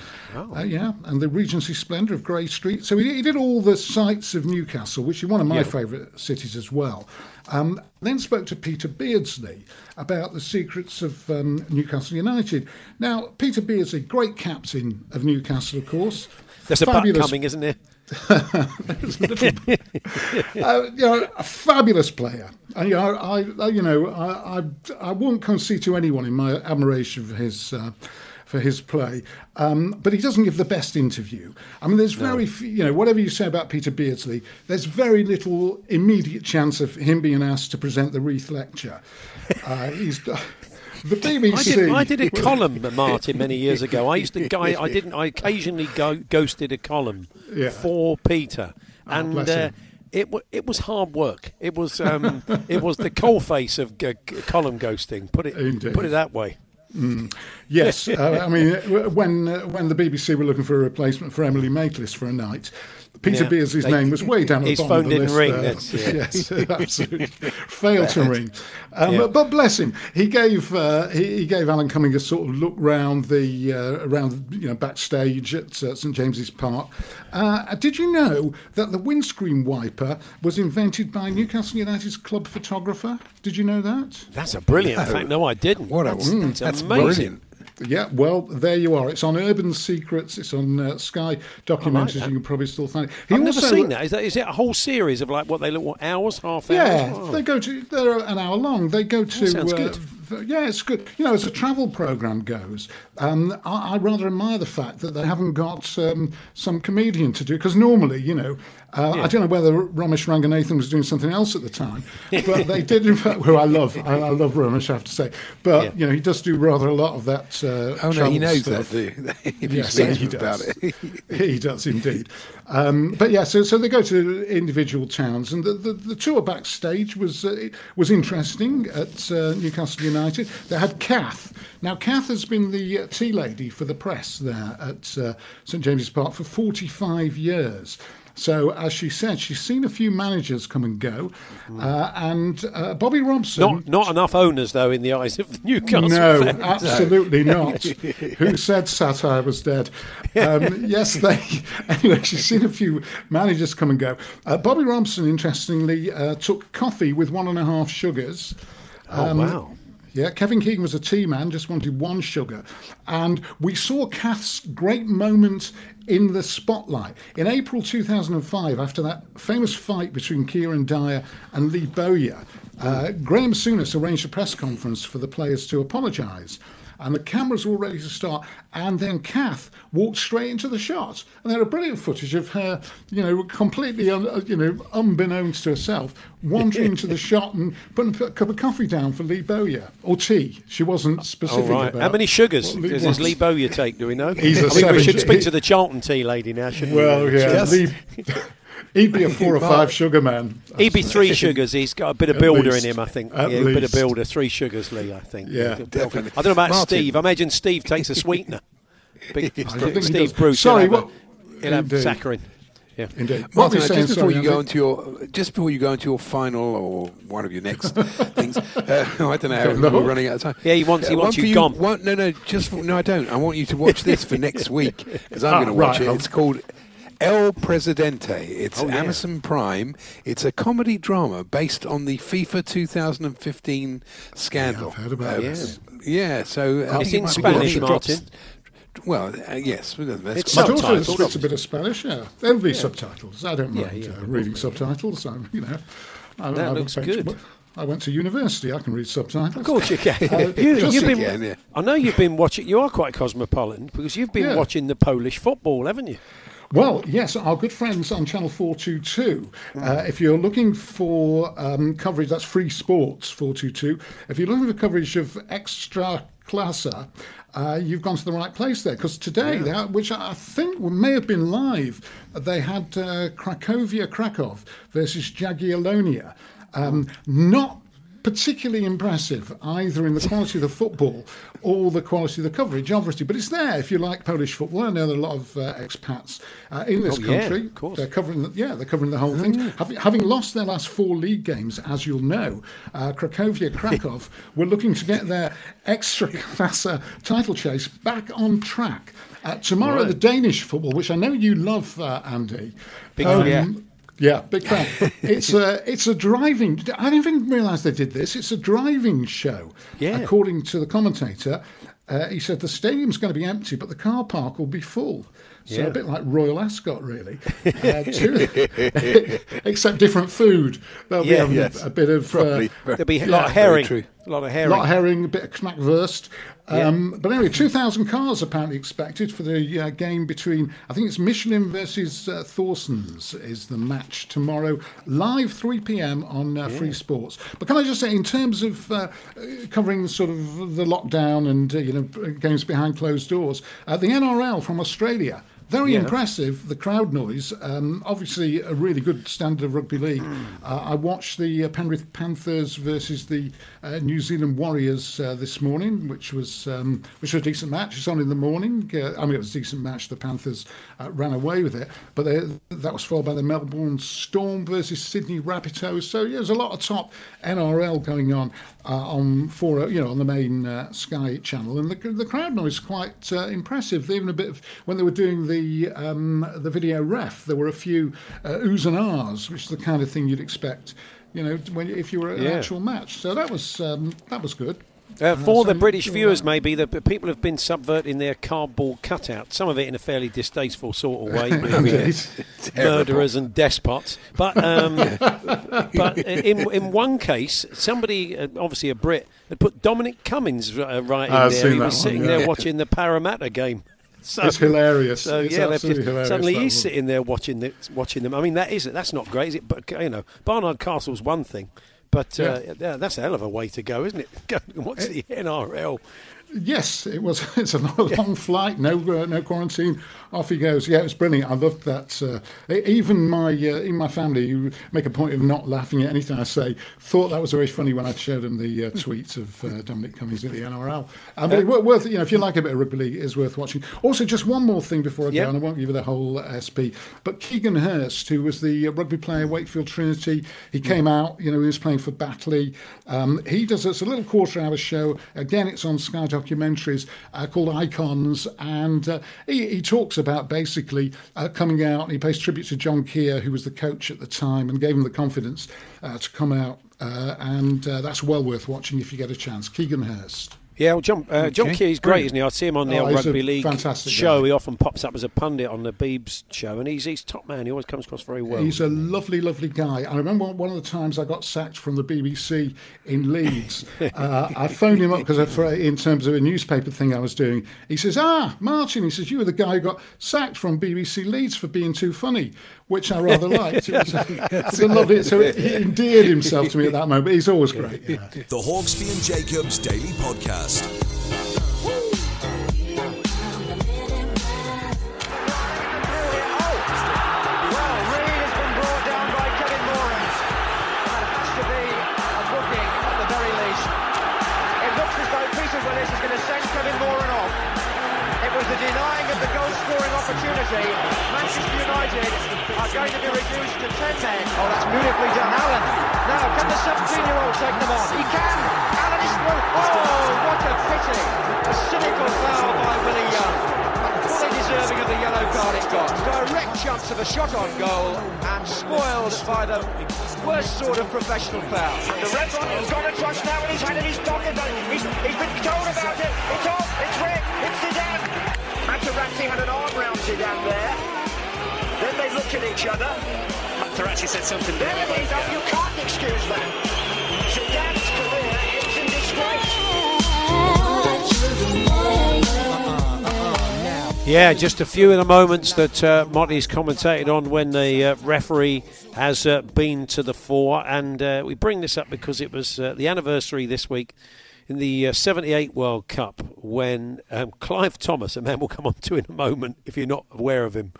Uh, yeah, and the Regency Splendour of Grey Street. So he, he did all the sights of Newcastle, which is one of my favourite cities as well. Um, then spoke to Peter Beardsley about the secrets of um, Newcastle United. Now, Peter Beardsley, great captain of Newcastle, of course. There's a butt Fabulous coming, isn't there? uh, you know, a fabulous player. And, you know, I, you know, I, I, I won't concede to anyone in my admiration for his. Uh, for his play, um, but he doesn't give the best interview. I mean, there's very, few, you know, whatever you say about Peter Beardsley, there's very little immediate chance of him being asked to present the Reith Lecture. Uh, he's the BBC. I did, I did a column, Martin, many years ago. I used to go. I didn't. I occasionally go, ghosted a column Yeah. for Peter, and uh, it it was hard work. It was um, it was the coalface of g- column ghosting. Put it Indeed. put it that way. Yes, uh, I mean when uh, when the BBC were looking for a replacement for Emily Maitlis for a night, Peter Yeah. Beardsley's They- name was way down at the bottom of the didn't list. ring, there. that's it. yes, absolutely failed to ring. Um, Yeah. but, but bless him, he gave uh, he, he gave Alan Cumming a sort of look round the uh, around you know backstage at uh, St James's Park. Uh, did you know that the windscreen wiper was invented by Newcastle United's club photographer? Did you know that? That's a brilliant fact. No, I didn't. What a- that's, mm, that's that's amazing. brilliant. Yeah, well, there you are. It's on Urban Secrets. It's on uh, Sky documentaries. that. you can probably still find it. He I've never also- seen that. Is that is it a whole series of like what they look what hours, half hours? Yeah, Oh. they go to. They're an hour long. They go to. sounds uh, good. yeah, it's good. You know, as a travel program goes, um, I, I rather admire the fact that they haven't got um, some comedian to do because normally, you know, uh, I don't know whether Romesh Ranganathan was doing something else at the time, but they did. In fact, who I love, I, I love Romesh, I have to say. But Yeah. you know, he does do rather a lot of that. Uh, Oh no, he knows stuff. that. If Yes, speak he does. it. he does indeed. Um, but yeah, so so they go to individual towns, and the, the, the tour backstage was uh, was interesting at uh, Newcastle United. They had Kath. Now Kath has been the uh, tea lady for the press there at uh, St James's Park for 45 years. So, as she said, she's seen a few managers come and go, uh, and uh, Bobby Robson. Not not enough owners though in the eyes of the Newcastle No, fans. absolutely not. Who said satire was dead? Um, yes, they. Anyway, she's seen a few managers come and go. Uh, Bobby Robson, interestingly, uh, took coffee with one and a half sugars. Oh, wow. Yeah, Kevin Keegan was a tea man, just wanted one sugar. And we saw Kath's great moment in the spotlight. In April 2005, after that famous fight between Kieran Dyer and Lee Bowyer, uh, Graeme Souness arranged a press conference for the players to apologise. And the cameras were all ready to start. And then Kath walked straight into the shot. And they had a brilliant footage of her, you know, completely, un, uh, you know, unbeknownst to herself, wandering into the shot and putting a cup of coffee down for Lee Bowyer. Or tea. She wasn't Oh, specific right. about How many sugars Lee does. Lee Bowyer take? Do we know? He's a I mean, we should speak to the Charlton tea lady now, shouldn't Well, we? yeah, Just- Lee, he'd be a four or five sugar man. He'd be three sugars. He's got a bit of builder least. in him, I think. At yeah, a bit of builder. Three sugars, Lee. I think. Yeah, definitely. I don't know about Martin. Steve. I imagine Steve takes a sweetener. Big, I don't think he Steve. Bruce. Sorry, he'll have, what- a, he'll have Indeed. saccharin. Yeah. Indeed. What Martin, were you saying, just before sorry, you go Andy? into your just before you go into your final or one of your next things, uh, I don't know. Don't. We're running out of time. Yeah, he wants- he Uh, wants one you for gone. One, no, no, just for, no. I don't. I want you to watch this for next week because I'm Ah, going to watch right. it. It's called El Presidente. It's Oh, yeah. Amazon Prime. It's a comedy drama based on the FIFA 2015 scandal. I've heard about Uh, this. Yeah, so uh, I It's think in Spanish, one of the drops- Well, uh, yes, that's It's My quite- daughter Subtitles. speaks a bit of Spanish, yeah. There'll be subtitles. I don't Yeah, mind yeah, uh, reading subtitles. I'm, you know, I, That I looks went good. To, I went to university. I can read subtitles. Of course you can. Uh, you, just have been. again, yeah. I know you've been watching. You are quite cosmopolitan because you've been Yeah. watching the Polish football, haven't you? Well, yes, our good friends on Channel 422. Uh, if you're looking for um, coverage, that's free sports 422. If you're looking for coverage of extra classa, uh, you've gone to the right place there. Because today, they are- which I think may have been live, they had uh, Cracovia Krakow versus Jagiellonia. Um, not particularly impressive either in the quality of the football or the quality of the coverage, obviously. But it's there if you like Polish football. I know there are a lot of uh, expats uh, in this Oh, yeah, country. of course. They're covering, the, yeah, they're covering the whole thing. Having, having lost their last four league games, as you'll know, uh, Cracovia Krakow were looking to get their extra class title chase back on track. Uh, tomorrow, Right. the Danish football, which I know you love, uh, Andy. Big fan. yeah. Yeah, big fan. it's a it's a driving. I didn't even realise they did this. It's a driving show. Yeah. According to the commentator, uh, he said the stadium's going to be empty, but the car park will be full. So Yeah. a bit like Royal Ascot, really. Uh, two- except different food. They'll be Yeah. having Yes. a, a bit of. Uh, There'll be a Yeah, lot of herring. A lot of a herring. lot of herring, a bit of knackwurst. Um, But anyway, 2,000 cars apparently expected for the uh, game between, I think it's Michelin versus uh, Thorsons is the match tomorrow, live 3 p.m. on uh, Free Sports. But can I just say, in terms of uh, covering sort of the lockdown and, uh, you know, games behind closed doors, uh, the NRL from Australia, very Yeah. impressive, the crowd noise. Um, obviously, a really good standard of rugby league. Uh, I watched the uh, Penrith Panthers versus the uh, New Zealand Warriors uh, this morning, which was um, which was a decent match. It's on in the morning. Uh, I mean, it was a decent match. The Panthers uh, ran away with it, but they, that was followed by the Melbourne Storm versus Sydney Rabbitohs. So yeah, there's a lot of top NRL going on uh, on for you know on the main uh, Sky channel, and the, the crowd noise is quite uh, impressive. Even a bit of when they were doing the um, the video ref, there were a few uh, oohs and ahs, which is the kind of thing you'd expect. You know, when if you were at an actual match, so that was um, that was good. Uh, for so the British viewers, maybe the the people have been subverting their cardboard cutout. Some of it in a fairly distasteful sort of way, with uh, murderers and despots. But um, but in in one case, somebody, uh, obviously a Brit, had put Dominic Cummings uh, right in I've there. seen He that was one, sitting yeah. there watching the Parramatta game. So, It's hilarious. So It's yeah, absolutely just- hilarious, suddenly he's one. sitting there watching the, watching them. I mean, that is that's not great, is it? But you know, Barnard Castle's one thing, but uh, yeah. that's a hell of a way to go, isn't it? Go and watch the NRL. Yes, it was. It's a long flight, no uh, no quarantine. Off he goes. Yeah, it was brilliant. I loved that. Uh, even my uh, in my family, you make a point of not laughing at anything I say, thought that was very funny when I showed them the uh, tweets of uh, Dominic Cummings at the NRL. Um, but it, worth you know if you like a bit of rugby league, it is worth watching. Also, just one more thing before I go, Yep. and I won't give you the whole uh, SP. But Keegan Hurst, who was the rugby player Wakefield Trinity, he came out. You know, he was playing for Batley. Um, he does it's a little quarter-hour show. Again, it's on Sky Documentaries uh, called Icons, and uh, he, he talks about basically uh, coming out. He pays tribute to John Kear, who was the coach at the time, and gave him the confidence uh, to come out. Uh, and that's well worth watching if you get a chance. Keegan Hurst. Yeah, well, John, uh, John Okay. Kear's great, isn't he? I see him on the Oh, old Rugby League fantastic show. guy. He often pops up as a pundit on the Beebs show, and he's he's top man. He always comes across very well. He's a lovely, lovely guy. I remember one of the times I got sacked from the BBC in Leeds. uh, I phoned him up because, in terms of a newspaper thing I was doing, he says, "Ah, Martin," he says, "you were the guy who got sacked from BBC Leeds for being too funny," which I rather liked. It was, a- it was a lovely. So he endeared himself to me at that moment. He's always great. Yeah. The Hawksbee and Jacobs Daily Podcast. It looks as though Peter Willis is going to send Kevin Moran off. It was the denying of the goal-scoring opportunity. Manchester United are going to be reduced to 10 men. Oh, that's beautifully done. Allen. Now, can the 17-year-old take them on? He can. Yellow card it got. Direct chance of a shot on goal and spoiled by the worst sort of professional foul. The referee has got a trust now in his hand in his pocket. He's, he's been told about it. It's off. It's red. It's Zidane. Materazzi had an arm round Zidane there. Then they looked at each other. Materazzi said something there. It is. Oh, you can't excuse that. Zidane's career is in disgrace. Yeah, just a few of the moments that uh, Motty's commentated on when the uh, referee has uh, been to the fore. And uh, we bring this up because it was uh, the anniversary this week in the uh, 78 World Cup when um, Clive Thomas, a man we'll come on to in a moment if you're not aware of him,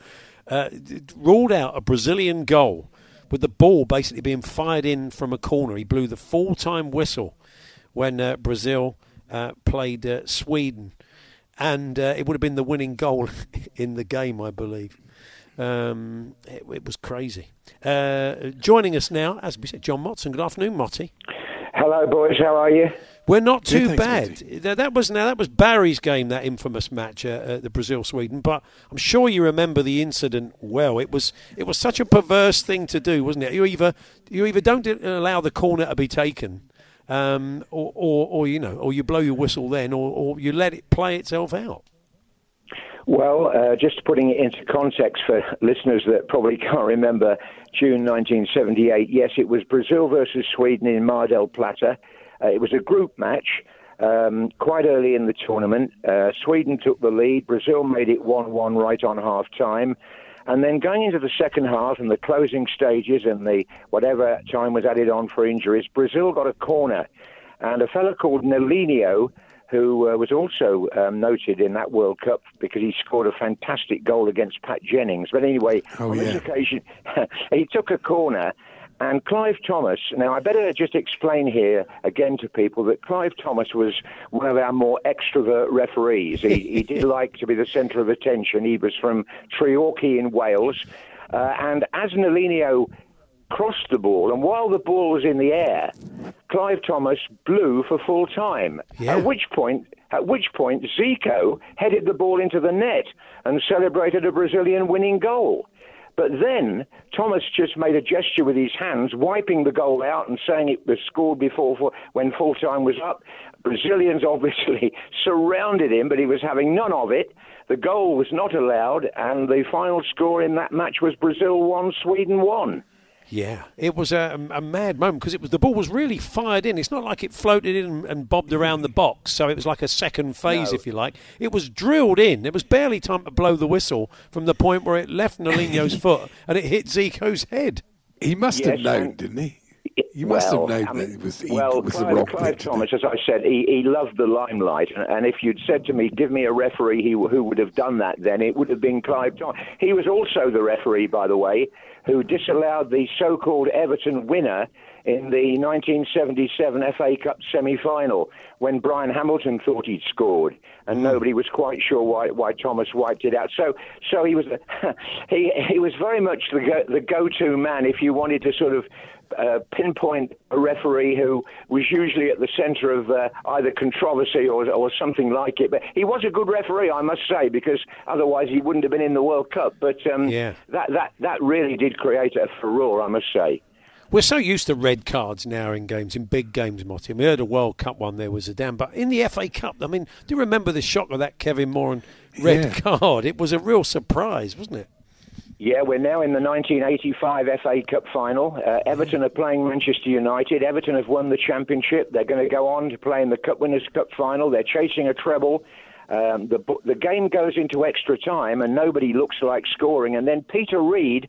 ruled out a Brazilian goal with the ball basically being fired in from a corner. He blew the full time whistle when Brazil played Sweden and uh, it would have been the winning goal in the game, I believe. Um, it, it was crazy. Uh, joining us now, as we said, John Motson. Good afternoon, Motty. Hello, boys. How are you? We're not Good, too thanks, bad. That, that was now that was Barry's game, that infamous match, uh, uh, the Brazil Sweden. But I'm sure you remember the incident well. It was it was such a perverse thing to do, wasn't it? You either you either don't allow the corner to be taken, um, or, or or you know, or you blow your whistle then, or, or you let it play itself out. Well, uh, just putting it into context for listeners that probably can't remember June 1978, yes, it was Brazil versus Sweden in Mar del Plata. Uh, it was a group match um, quite early in the tournament. Uh, Sweden took the lead. Brazil made it 1 1 right on half time. And then going into the second half and the closing stages and the whatever time was added on for injuries, Brazil got a corner. And a fellow called Nelinho, who uh, was also um, noted in that World Cup because he scored a fantastic goal against Pat Jennings. But anyway, Oh, on yeah. this occasion, he took a corner. And Clive Thomas, now I better just explain here again to people that Clive Thomas was one of our more extrovert referees. He, he did like to be the centre of attention. He was from Treorchy in Wales. Uh, and as Nelinho crossed the ball, and while the ball was in the air, Clive Thomas blew for full time. Yeah. At which point, at which point, Zico headed the ball into the net and celebrated a Brazilian winning goal. But then Thomas just made a gesture with his hands, wiping the goal out and saying it was scored before for, when full time was up. Brazilians obviously surrounded him, but he was having none of it. The goal was not allowed, and the final score in that match was Brazil one, Sweden one. Yeah, it was a, a mad moment because it was the ball was really fired in. It's not like it floated in and, and bobbed around the box, so it was like a second phase, No. if you like. It was drilled in. There was barely time to blow the whistle from the point where it left Nelinho's foot and it hit Zico's head. He must Yes, have known, didn't he? You must well, have known I that it was, he well, was Clive, the wrong Clive thing. Thomas, as I said, he, he loved the limelight, and, and if you'd said to me, "Give me a referee who, who would have done that," then it would have been Clive Thomas. He was also the referee, by the way, who disallowed the so-called Everton winner in the 1977 FA Cup semi-final when Bryan Hamilton thought he'd scored, and hmm. nobody was quite sure why, why Thomas wiped it out. So, so he was he he was very much the go, the go-to man if you wanted to sort of uh, pinpoint a referee who was usually at the centre of uh, either controversy or, or something like it. But he was a good referee, I must say, because otherwise he wouldn't have been in the World Cup. But um, Yeah. that, that, that really did create a furore, I must say. We're so used to red cards now in games, in big games, Motty. We heard a World Cup one, there was a damn. But in the FA Cup, I mean, do you remember the shock of that Kevin Moran red Yeah. card? It was a real surprise, wasn't it? Yeah, we're now in the 1985 FA Cup final. Uh, Everton are playing Manchester United. Everton have won the championship. They're going to go on to play in the Cup Winners' Cup final. They're chasing a treble. Um, the the game goes into extra time, and nobody looks like scoring. And then Peter Reid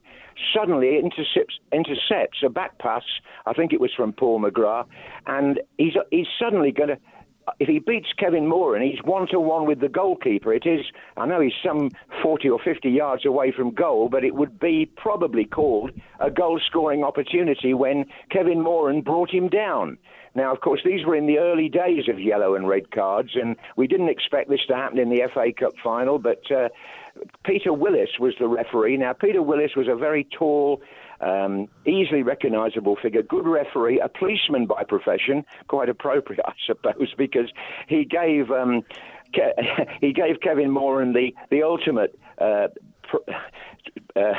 suddenly intercepts intercepts a back pass. I think it was from Paul McGrath, and he's he's suddenly going to if he beats Kevin Moore and he's one to one with the goalkeeper. It is, I know he's some 40 or 50 yards away from goal, but it would be probably called a goal scoring opportunity when Kevin Moran brought him down. Now, of course, these were in the early days of yellow and red cards, and we didn't expect this to happen in the FA Cup final, but uh, Peter Willis was the referee. Now, Peter Willis was a very tall, um, easily recognisable figure, good referee, a policeman by profession, quite appropriate, I suppose, because he gave um, Ke- he gave Kevin Moran the the ultimate. Uh, pr- uh,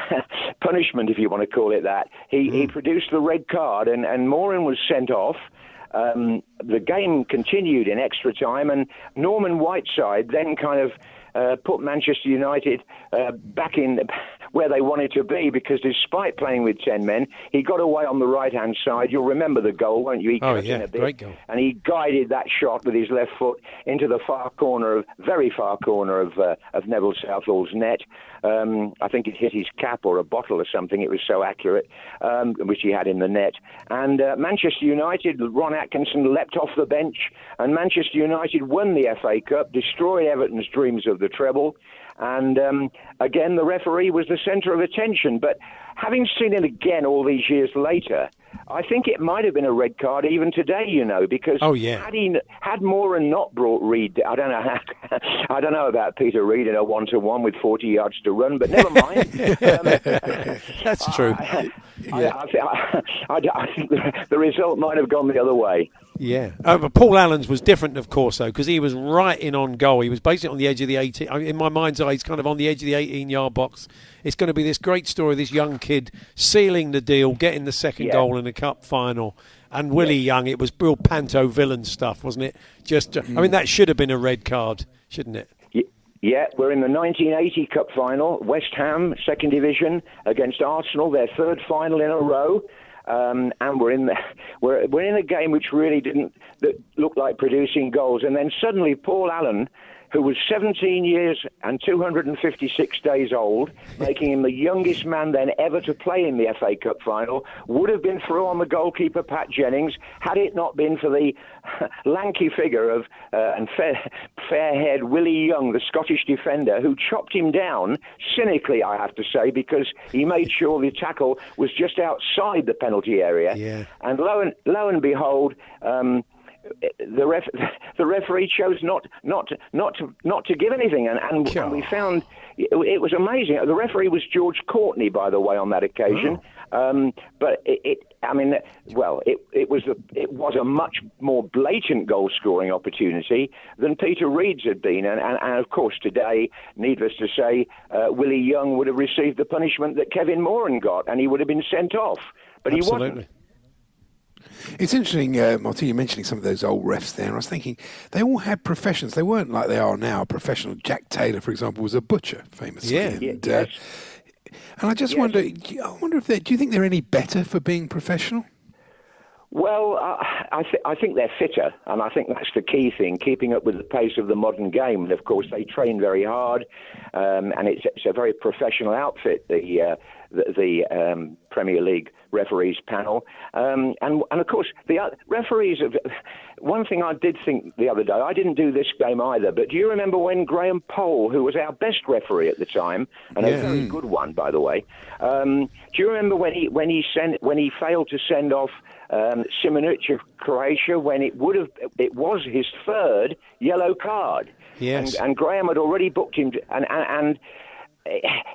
punishment, if you want to call it that. He, he produced the red card, and, and Moran was sent off. Um, the game continued in extra time, and Norman Whiteside then kind of uh, put Manchester United uh, back in where they wanted to be because despite playing with 10 men, he got away on the right hand side. You'll remember the goal, won't you? He Oh, yeah, in a bit, great goal. And he guided that shot with his left foot into the far corner of, very far corner of, uh, of Neville Southall's net. Um, I think it hit his cap or a bottle or something. It was so accurate, um, which he had in the net. And uh, Manchester United, Ron Atkinson leapt off the bench, and Manchester United won the FA Cup, destroyed Everton's dreams of the treble. And um, again, the referee was the centre of attention. But having seen it again all these years later, I think it might have been a red card even today, you know, because Oh, yeah. had he had Moran not brought Reid, I don't know how, I don't know about Peter Reid in a one to one with 40 yards to run, but never mind. Um, That's true. I, I, I, I, I think the result might have gone the other way. Yeah. Uh, but Paul Allen's was different, of course, though, because he was right in on goal. He was basically on the edge of the 18. I mean, in my mind's eye, he's kind of on the edge of the 18 yard box. It's going to be this great story, this young kid sealing the deal, getting the second Yeah. goal in the cup final. And Willie Young, it was real panto villain stuff, wasn't it? Just, uh, I mean, that should have been a red card, shouldn't it? Yeah, we're in the 1980 Cup final. West Ham, second division, against Arsenal, their third final in a row. Um, and we're in the, we're we're in a game which really didn't look like producing goals. And then suddenly Paul Allen, who was 17 years and 256 days old, making him the youngest man then ever to play in the FA Cup final, would have been through on the goalkeeper Pat Jennings had it not been for the lanky figure of uh, and fair, fair-haired Willie Young, the Scottish defender, who chopped him down cynically, I have to say, because he made sure the tackle was just outside the penalty area. Yeah. And lo and lo and behold. Um, the ref, the referee chose not not not to not to give anything, and, and, and we found it, it was amazing. The referee was George Courtney, by the way, on that occasion. Um, but it, it, I mean, well, it, it was a, it was a much more blatant goal scoring opportunity than Peter Reid's had been, and, and, and of course today, needless to say, uh, Willie Young would have received the punishment that Kevin Moran got, and he would have been sent off. But he wasn't. Absolutely. It's interesting, uh, Martin, you're mentioning some of those old refs there. I was thinking they all had professions. They weren't like they are now. Professional Jack Taylor, for example, was a butcher, famously. Yeah. And, Yeah, uh, yes. and I just Yes. wonder, I wonder if they, do you think they're any better for being professional? Well, I, I, th- I think they're fitter, and I think that's the key thing, keeping up with the pace of the modern game. And of course, they train very hard, um, and it's, it's a very professional outfit, the, uh, the, the um, Premier League referees panel. Um, and and of course, the uh, referees. Have, one thing I did think the other day, I didn't do this game either, but do you remember when Graham Poll, who was our best referee at the time, and Yeah. a very good one, by the way, um, do you remember when he when he sent when he failed to send off um, Simunic of Croatia when it would have it was his third yellow card? Yes. And, and Graham had already booked him, to, and and. and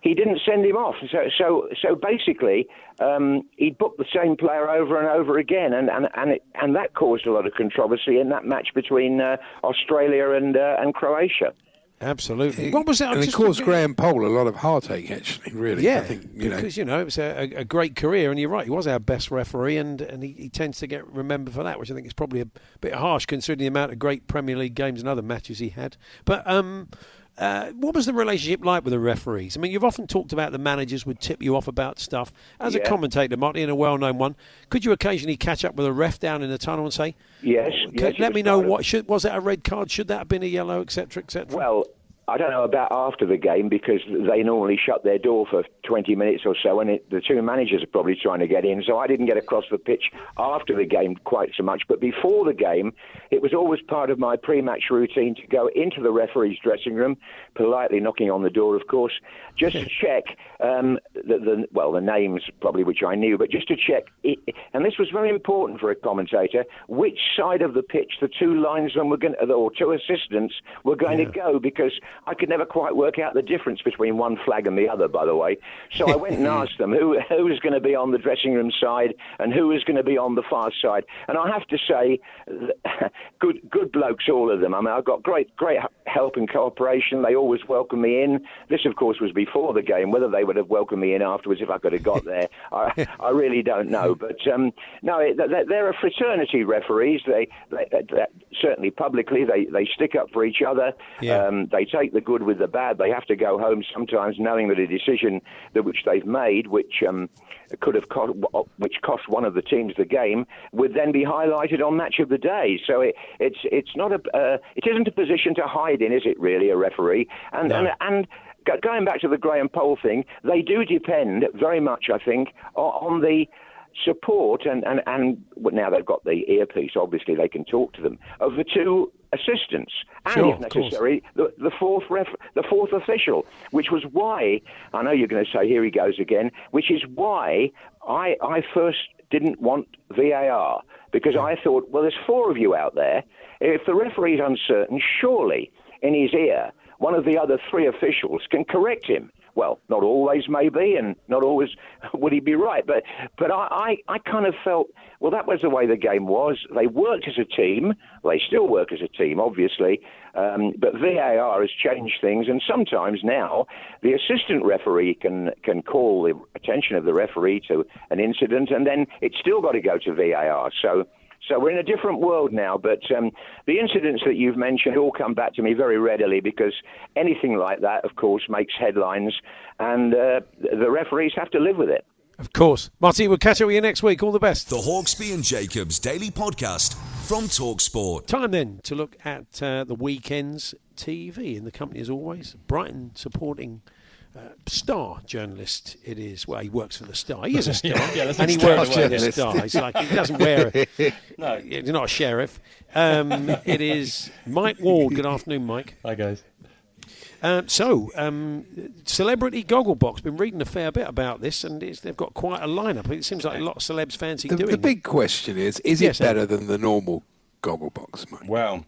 he didn't send him off. So, so, so basically, um, he booked the same player over and over again, and and and, it, and that caused a lot of controversy in that match between uh, Australia and uh, and Croatia. Absolutely. What was that? And it caused Graham Poll a lot of heartache, actually. Really, Yeah, I think you know. because you know it was a, a, a great career, and you're right, he was our best referee, and, and he, he tends to get remembered for that, which I think is probably a bit harsh considering the amount of great Premier League games and other matches he had. But um, uh, what was the relationship like with the referees? I mean, you've often talked about the managers would tip you off about stuff. As a commentator, Marty, and a well-known one, could you occasionally catch up with a ref down in the tunnel and say, Yes. "Okay, yes, "Let me know of- what should was that a red card? Should that have been a yellow, etc., etc." Well, I don't know about after the game because they normally shut their door for 20 minutes or so, and it, the two managers are probably trying to get in. So I didn't get across the pitch after the game quite so much. But before the game, it was always part of my pre-match routine to go into the referee's dressing room, politely knocking on the door, of course, just to check um, the, the well the names probably which I knew, but just to check. It, and this was very important for a commentator which side of the pitch the two linesmen were going, to or two assistants were going to go because I could never quite work out the difference between one flag and the other. By the way, so I went and asked them who who was going to be on the dressing room side and who was going to be on the far side. And I have to say, good good blokes, all of them. I mean, I got great great help and cooperation. They always welcomed me in. This, of course, was before the game. Whether they would have welcomed me in afterwards if I could have got there, I, I really don't know. But um, no, they're a fraternity referees. They, they, they certainly publicly they, they stick up for each other. Yeah. Um, they take the good with the bad. They have to go home sometimes knowing that a decision that which they've made, which um, could have cost, which cost one of the teams the game, would then be highlighted on match of the day. So it, it's it's not a uh, it isn't a position to hide in, is it? Really, a referee and and and. Going back to the Graham Poll thing, they do depend very much, I think, on the support and, and, and now they've got the earpiece, obviously they can talk to them, of the two assistants. And Sure, if necessary, the, the fourth ref, the fourth official, which was why, I know you're going to say, here he goes again, which is why I, I first didn't want VAR, because I thought, well, there's four of you out there. If the referee's uncertain, surely in his ear, one of the other three officials can correct him. Well, not always, maybe, and not always would he be right. But but I, I, I kind of felt, well, that was the way the game was. They worked as a team. They still work as a team, obviously. Um, but VAR has changed things, and sometimes now the assistant referee can can call the attention of the referee to an incident, and then it's still got to go to VAR. So. So we're in a different world now, but um, the incidents that you've mentioned all come back to me very readily because anything like that, of course, makes headlines, and uh, the referees have to live with it. Of course. Marty, we'll catch up with you next week. All the best. The Hawksbee and Jacobs Daily Podcast from Talksport. Time then to look at uh, the weekend's TV. In the company, as always, Brighton supporting. Uh, star journalist it is. Well, he works for the Star. He is a star, Yeah, yeah, that's and he exactly works what for the. Star. He's like he doesn't wear it. No. he's not a sheriff. Um, it is Mike Ward. Good afternoon, Mike. Hi guys. Um, so, um, celebrity Gogglebox. Been reading a fair bit about this, and it's, they've got quite a lineup. It seems like a lot of celebs fancy The, doing. the big question is: Is Yes, it better Andy. than the normal Gogglebox? Mike? Well,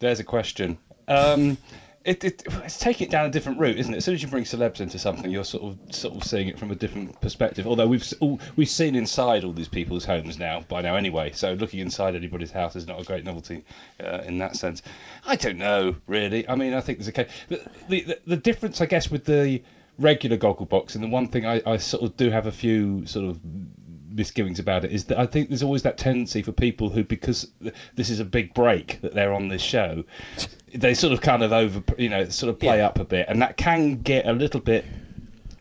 there's a question. Um, it, it, it's taking it down a different route, isn't it? As soon as you bring celebs into something, you're sort of sort of seeing it from a different perspective. Although we've all, we've seen inside all these people's homes now by now anyway, so looking inside anybody's house is not a great novelty uh, in that sense. I don't know really. I mean, I think there's a case. The, the, the, difference, I guess, with the regular goggle box and the one thing I, I sort of do have a few sort of misgivings about it is that I think there's always that tendency for people who, because this is a big break that they're on this show, they sort of kind of over, you know, sort of play up a bit, and that can get a little bit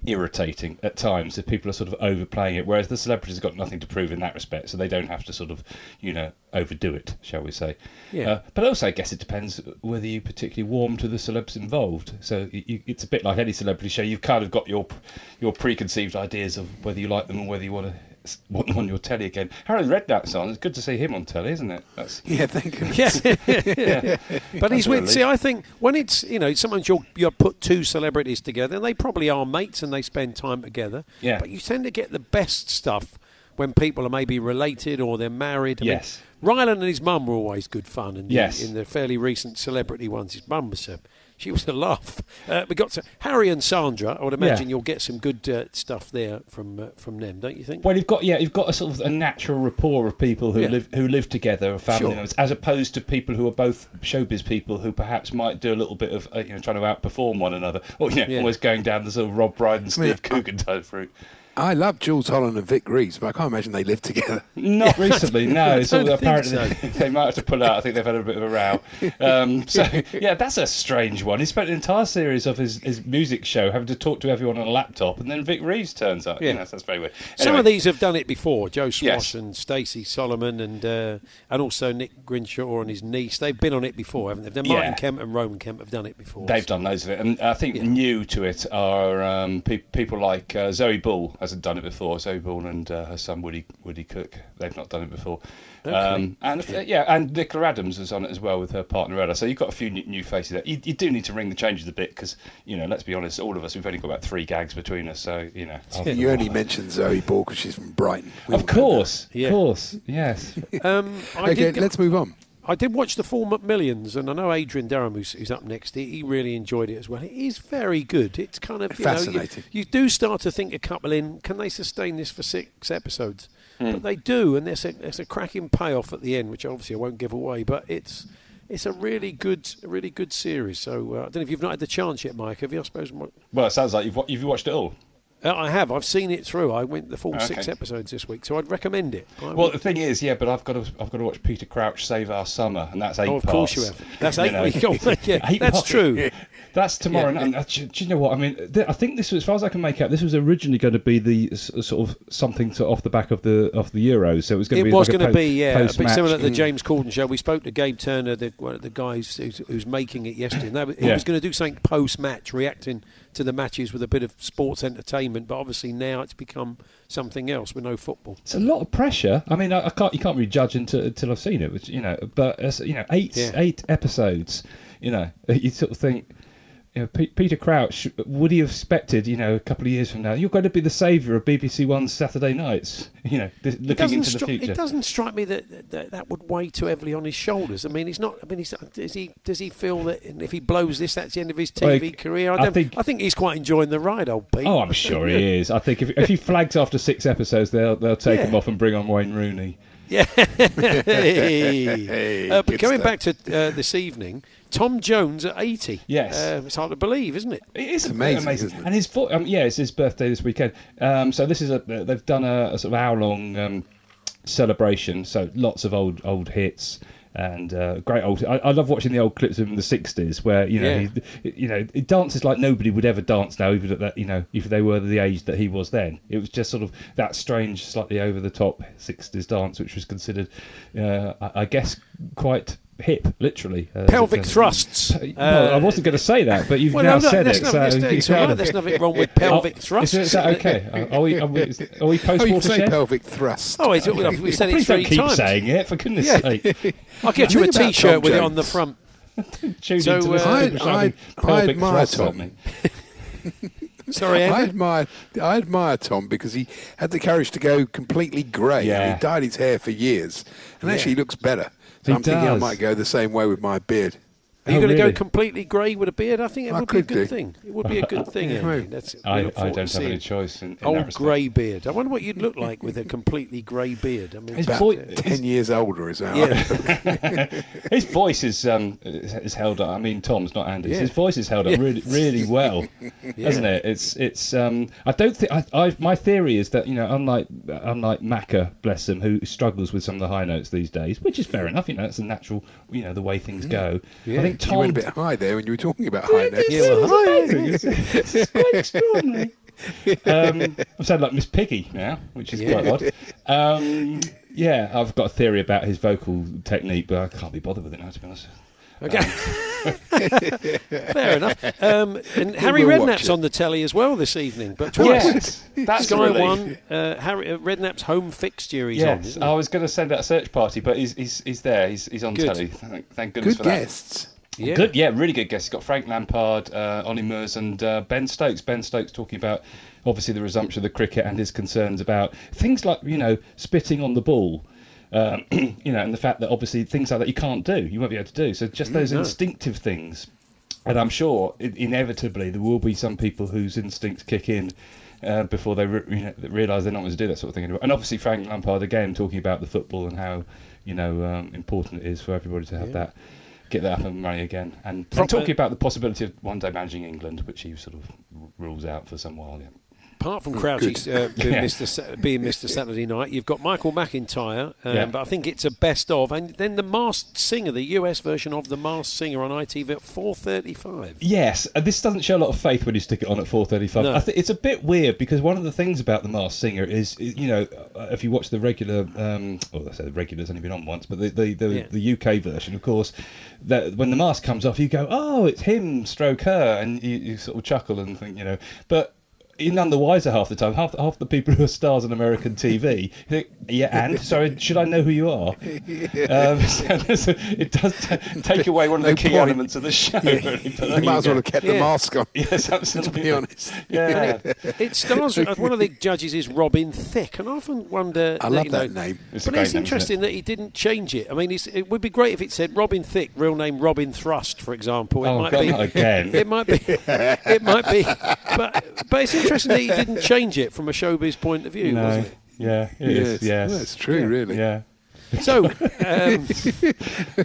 irritating at times if people are sort of overplaying it. Whereas the celebrities have got nothing to prove in that respect, so they don't have to sort of, you know, overdo it, shall we say? Yeah. Uh, but also, I guess it depends whether you particularly warm to the celebs involved. So you, it's a bit like any celebrity show. You've kind of got your your preconceived ideas of whether you like them and whether you want to on on your telly again. Harold Redknapp's on. It's good to see him on telly, isn't it? That's Yeah, thank you. Yeah. but he's That's with. See. I think when it's you know sometimes you'll you put two celebrities together, and they probably are mates and they spend time together. Yeah. But you tend to get the best stuff when people are maybe related or they're married. I mean, Yes. Rylan and his mum were always good fun, and Yes. in the fairly recent celebrity ones, his mum was. Uh, she was a laugh. Uh, we got to, Harry and Sandra. I would imagine Yeah. you'll get some good uh, stuff there from uh, from them, don't you think? Well, you've got yeah, you've got a sort of a natural rapport of people who Yeah. live who live together, family Sure. members, as opposed to people who are both showbiz people who perhaps might do a little bit of uh, you know trying to outperform one another, or you know Yeah. almost going down the sort of Rob Brydon, Steve Coogan type route. I love Jools Holland and Vic Reeves, but I can't imagine they live together. Not recently, no. It's all, don't think apparently they might have to pull out. I think they've had a bit of a row. Um, so yeah, that's a strange one. He spent an entire series of his, his music show having to talk to everyone on a laptop, and then Vic Reeves turns up. Yeah. You know, that's very weird. Some of these have done it before. Joe Swash Yes. and Stacey Solomon and uh, and also Nick Grimshaw and his niece. They've been on it before, haven't they? Then Martin Yeah. Kemp and Roman Kemp have done it before. They've done loads of it, and I think new to it are um, pe- people like uh, Zoe Ball hasn't done it before. Zoe Ball and uh, her son Woody Woody Cook, they've not done it before. Okay. Um, and uh, yeah, and Nicola Adams is on it as well with her partner Ella. So you've got a few new, new faces there. You, you do need to ring the changes a bit because you know, let's be honest, all of us we've only got about three gags between us. So you know, You only mentioned Zoe Ball because she's from Brighton. We of all know course, Yeah. of course, yes. Um, I Okay, did let's move on. I did watch the full Millions, and I know Adrian Durham, who's, who's up next, he, he really enjoyed it as well. It is very good. It's kind of you know, you- Fascinating. you, do start to think a couple in. Can they sustain this for six episodes? Hmm. But they do, and there's a there's a cracking payoff at the end, which obviously I won't give away. But it's it's a really good really good series. So uh, I don't know if you've not had the chance yet, Mike. Have you? I suppose. Well, it sounds like you've you've watched it all. Uh, I have. I've seen it through. I went the full six episodes this week, so I'd recommend it. I Well, would- the thing is, yeah, but I've got to I've got to watch Peter Crouch save our summer, and that's eight Oh, of parts. course you have. That's You eight know. weeks. Oh, yeah, Eight that's parts. true. That's tomorrow Yeah. night. And, uh, do, do you know what I mean? Th- I think this was, as far as I can make out, this was originally going to be the s- sort of something to, off the back of the of the Euros. So it was going to It be. was like going to be, yeah, a bit similar to the. James Corden show. We spoke to Gabe Turner, the one of the guys who's, who's making it yesterday. And that, he Yeah. was going to do something post-match, reacting to the matches with a bit of sports entertainment. But obviously now it's become something else with no football. It's a lot of pressure. I mean, I, I can't. You can't really judge until, until I've seen it. Which, you know, but uh, you know, eight Yeah. eight episodes. You know, you sort of think. You know, Pe- Peter Crouch would he have expected? You know, a couple of years from now, you're going to be the saviour of BBC One's Saturday nights. You know, th- looking doesn't, into the future. it doesn't strike me that, that that would weigh too heavily on his shoulders. I mean, he's not. I mean, he's, does he does he feel that if he blows this, that's the end of his Well, TV career? I, I don't, think- I think he's quite enjoying the ride, old Pete. Oh, I'm sure he is. I think if, if he flags after six episodes, they'll they'll take Yeah. him off and bring on Wayne Rooney. Yeah. Hey, uh, but good going stuff. back to uh, this evening, Tom Jones at 80. Yes. Uh, it's hard to believe, isn't it? It is amazing, amazing, isn't it? And his vo- um, yeah, it's his birthday this weekend. Um, so this is a they've done a, a sort of hour long um, celebration. So lots of old old hits and uh, great old. I, I love watching the old clips of him in the '60s where you know Yeah. he, you know he dances like nobody would ever dance now, even at that you know if they were the age that he was then. It was just sort of that strange, slightly over the top '60s dance, which was considered, uh, I, I guess, quite hip, literally. Uh, Pelvic uh, thrusts. well, I Uh, wasn't going to say that, but you've Well, now no, no, said it. so there's- you it's all right, there's nothing wrong with pelvic Oh, is, thrusts. is that okay? Are we, are we, are we post Oh, you say watershed? pelvic thrust. Oh, it's, well, we said it Please three don't keep times. saying it, for goodness Yeah. sake. I'll get you a Think about T-shirt with it on the front. Tune So, uh, people I- I admire Tom. me. Sorry, I admire, I admire Tom because he had the courage to go completely grey. Yeah. He dyed his hair for years, and Yeah. actually looks better. So He I'm thinking I might go the same way with my beard. Are you Oh, going to really? go completely grey with a beard? I think it I would be a good do. thing. It would be a good thing. Yeah, Andy. That's, I, I don't have any choice in, in that Old grey beard. I wonder what you'd look like with a completely grey beard. I mean, His it's- voice- uh, Ten years older as well. Yeah. His voice is um is is held up. I mean, Tom's not Andy's. Yeah. His voice is held up Yeah. really really well, isn't it? It's it's um. I don't think I, I. My theory is that you know, unlike unlike Macca, bless him, who struggles with some of the high notes these days, which is fair enough. You know, it's a natural. You know, the way things go. Yeah. I think You went a bit high there when you were talking about high notes. Yeah, well, hi. it's, it's quite extraordinary. um, I'm sounding like Miss Piggy now, which is Yeah. quite odd. Um, yeah, I've got a theory about his vocal technique, but I can't be bothered with it now, to be honest. Okay. Fair enough. Um, and Harry will Redknapp's on the telly as well this evening, but twice. Yes, that's Sky a relief. One. Uh, Harry uh, Redknapp's home fixture. He's on. Yes, isn't I was going to send out a search party, but he's he's, he's there. He's he's on Good. telly. Thank, thank goodness Good for that. guests. Yeah. Good, yeah, really good guests. He's got Frank Lampard, uh, Ollie Murs, and uh, Ben Stokes. Ben Stokes talking about obviously the resumption of the cricket and his concerns about things like you know spitting on the ball. Um, you know, and the fact that obviously things like that you can't do, you won't be able to do. So just those no. instinctive things, and I'm sure i inevitably there will be some people whose instincts kick in uh, before they re- you know, realise they're not going to do that sort of thing anymore. And obviously Frank Lampard again talking about the football and how you know um, important it is for everybody to have that. Get that up and running again, and, and talking about the possibility of one day managing England, which he sort of rules out for some while. Yeah. Apart from Crouchy uh, being, Yeah. Mr. Sa- being Mr. Saturday Night, you've got Michael McIntyre, um, Yeah. but I think it's a best of, and then the Masked Singer, the US version of the Masked Singer on ITV at four thirty-five. Yes, and this doesn't show a lot of faith when you stick it on at 4:35. No. I think it's a bit weird because one of the things about the Masked Singer is, is, you know, uh, if you watch the regular, um, well, I say the regular's only been on once, but the the, the, Yeah. the UK version, of course, that when the mask comes off, you go, oh, it's him, stroke her, and you, you sort of chuckle and think, you know, but. You're none the wiser half the time. Half, half the people who are stars on American TV, you think, yeah, and sorry, should I know who you are? Um, so it does t- take away one of the key point. elements of the show. really, but there They might you as well have kept Yeah. the mask on. Yes, absolutely. To be honest. Yeah. It stars. uh, one of the judges is Robin Thicke, and I often wonder. I that, love you know, that name. It's but it's name, isn't interesting that he didn't change it. I mean, it's, it would be great if it said Robin Thicke, real name Robin Thrust, for example. It Oh, might God, be not again. It might be. It might be. But but it's interesting that he didn't change it from a showbiz point of view, No. wasn't it? Yeah, it is. Yes, Yes. that's true, really. Yeah. So, um,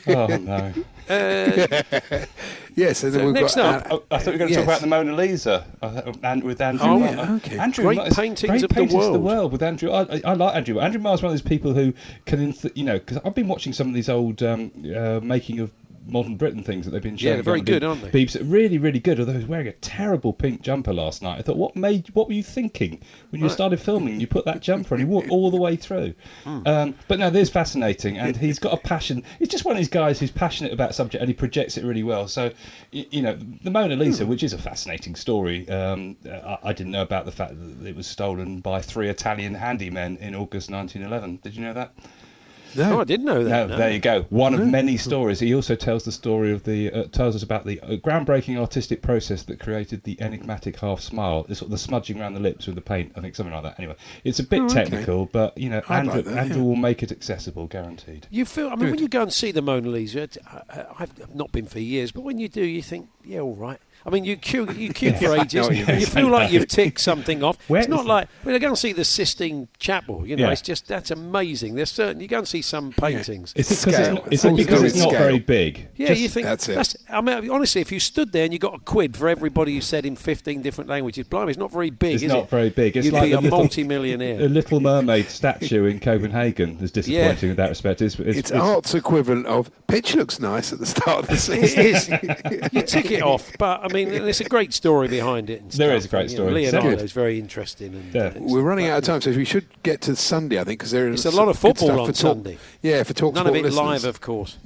Oh no. uh, Yes, and then So we've next got. up- Oh, I thought we were going to Yes. talk about the Mona Lisa uh, and with Andrew. Oh, Miles. yeah, okay. Andrew Great Miles- paintings great of the paintings of the world. world with Andrew. I, I, I like Andrew. Andrew Miles is one of those people who can, you know, because I've been watching some of these old um, uh, making of modern Britain things that they've been showing. they're very good, aren't they? BBC. Really, really good. Although he was wearing a terrible pink jumper last night. I thought, what made? What were you thinking when you Right. started filming? You put that jumper on. He wore it all the way through. Hmm. Um, but no, this is fascinating, and he's got a passion. He's just one of these guys who's passionate about subject, and he projects it really well. So, y- you know, the Mona Lisa, Hmm. which is a fascinating story. Um, I, I didn't know about the fact that it was stolen by three Italian handymen in August 1911. Did you know that? Oh, I didn't know that. no. there you go. One of many stories. He also tells the story of the uh, tells us about the uh, groundbreaking artistic process that created the enigmatic half smile, the sort of the smudging around the lips with the paint. I think something like that. Anyway, it's a bit Oh, okay. technical, but you know, I'd Andrew, like that, Andrew yeah. will make it accessible, guaranteed. You feel, I mean, when you go and see the Mona Lisa, it- I- I- I've not been for years, but when you do, you think, yeah, all right. I mean, you queue, you queue for ages. you. You feel like you've ticked something off. Where it's not is- like when I go and see the Sistine Chapel. You know, Yeah. it's just that's amazing. There's certain you go and see some paintings. Is it because Scale. it's, is it because it's do not very big? Yeah, Just- you think that's it. I mean, honestly, if you stood there and you got a quid for everybody you said in 15 different languages, blimey, it's not very big, It's is not it? very big. It's You'd like be a little- multi-millionaire. The Little Mermaid statue in Copenhagen is disappointing in that respect. It's, it's, It's art's equivalent of pitch looks nice at the start of the season. is. you tick it off, but I mean, there's a great story behind it. And There stuff, is a great and, you know, story. Leonardo's Good. very interesting. And, Yeah. it's- We're running out of time, so we should get to Sunday, I think, because there is a lot of football on for talk- Sunday. Yeah, for talk None of it listeners. live, of course.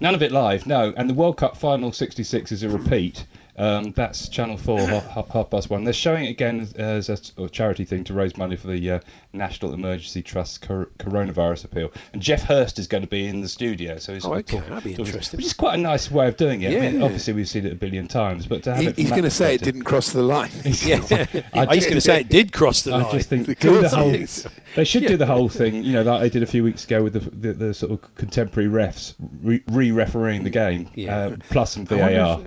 None of it live, no. And the World Cup final 66 is a repeat. Um, that's Channel 4, half, half, past one. They're showing it again as, a charity thing to raise money for the uh, National Emergency Trust's cor- coronavirus appeal. And Geoff Hurst is going to be in the studio. so he's Oh, okay, talk- that'd be interesting. Which is quite a nice way of doing it. I mean, Yeah. obviously, we've seen it a billion times, but to have He- it he's going to say it didn't cross the line. Yeah, I I was going to say it did cross the I line. I just think The the whole. They should Yeah. do the whole thing, you know, like they did a few weeks ago with the the, the sort of contemporary refs re- re-refereeing the game, Yeah. uh, plus some VAR.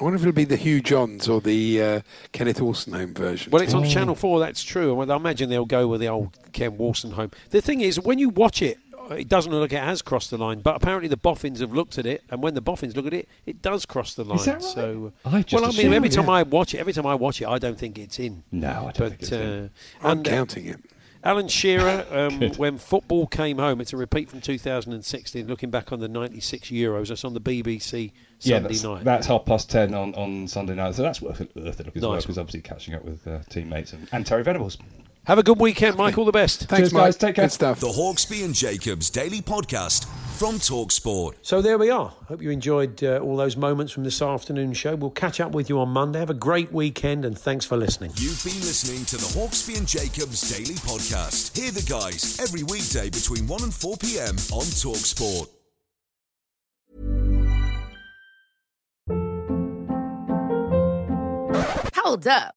If- I wonder if it'll be the Hugh Johns or the uh, Kenneth Wolstenholme version. Well, it's on Channel 4, that's true. And I imagine they'll go with the old Ken Wolstenholme. The thing is, when you watch it, it doesn't look like it has crossed the line, but apparently the Boffins have looked at it, and when the Boffins look at it, it does cross the line. Is that right? So, I just well, I mean, assumed, every time yeah. I watch it, every time I watch it, I don't think it's in. No, I don't but, think it's uh, in. I'm and, uh, counting it. Alan Shearer, um, when football came home, it's a repeat from 2016. Looking back on the '96 Euros, that's on the BBC Yeah, Sunday that's, night. that's half past ten on, on Sunday night, so that's worth it, worth it look as well because obviously catching up with uh, teammates and, and Terry Venables. Have a good weekend, Mike. All the best. Thanks, Cheers, Mike. guys. Take care. Good stuff. The Hawksbee and Jacobs Daily Podcast from Talksport. So there we are. Hope you enjoyed uh, all those moments from this afternoon show. We'll catch up with you on Monday. Have a great weekend and thanks for listening. You've been listening to the Hawksbee and Jacobs Daily Podcast. Hear the guys every weekday between 1 and 4 p.m. on Talksport. Hold up.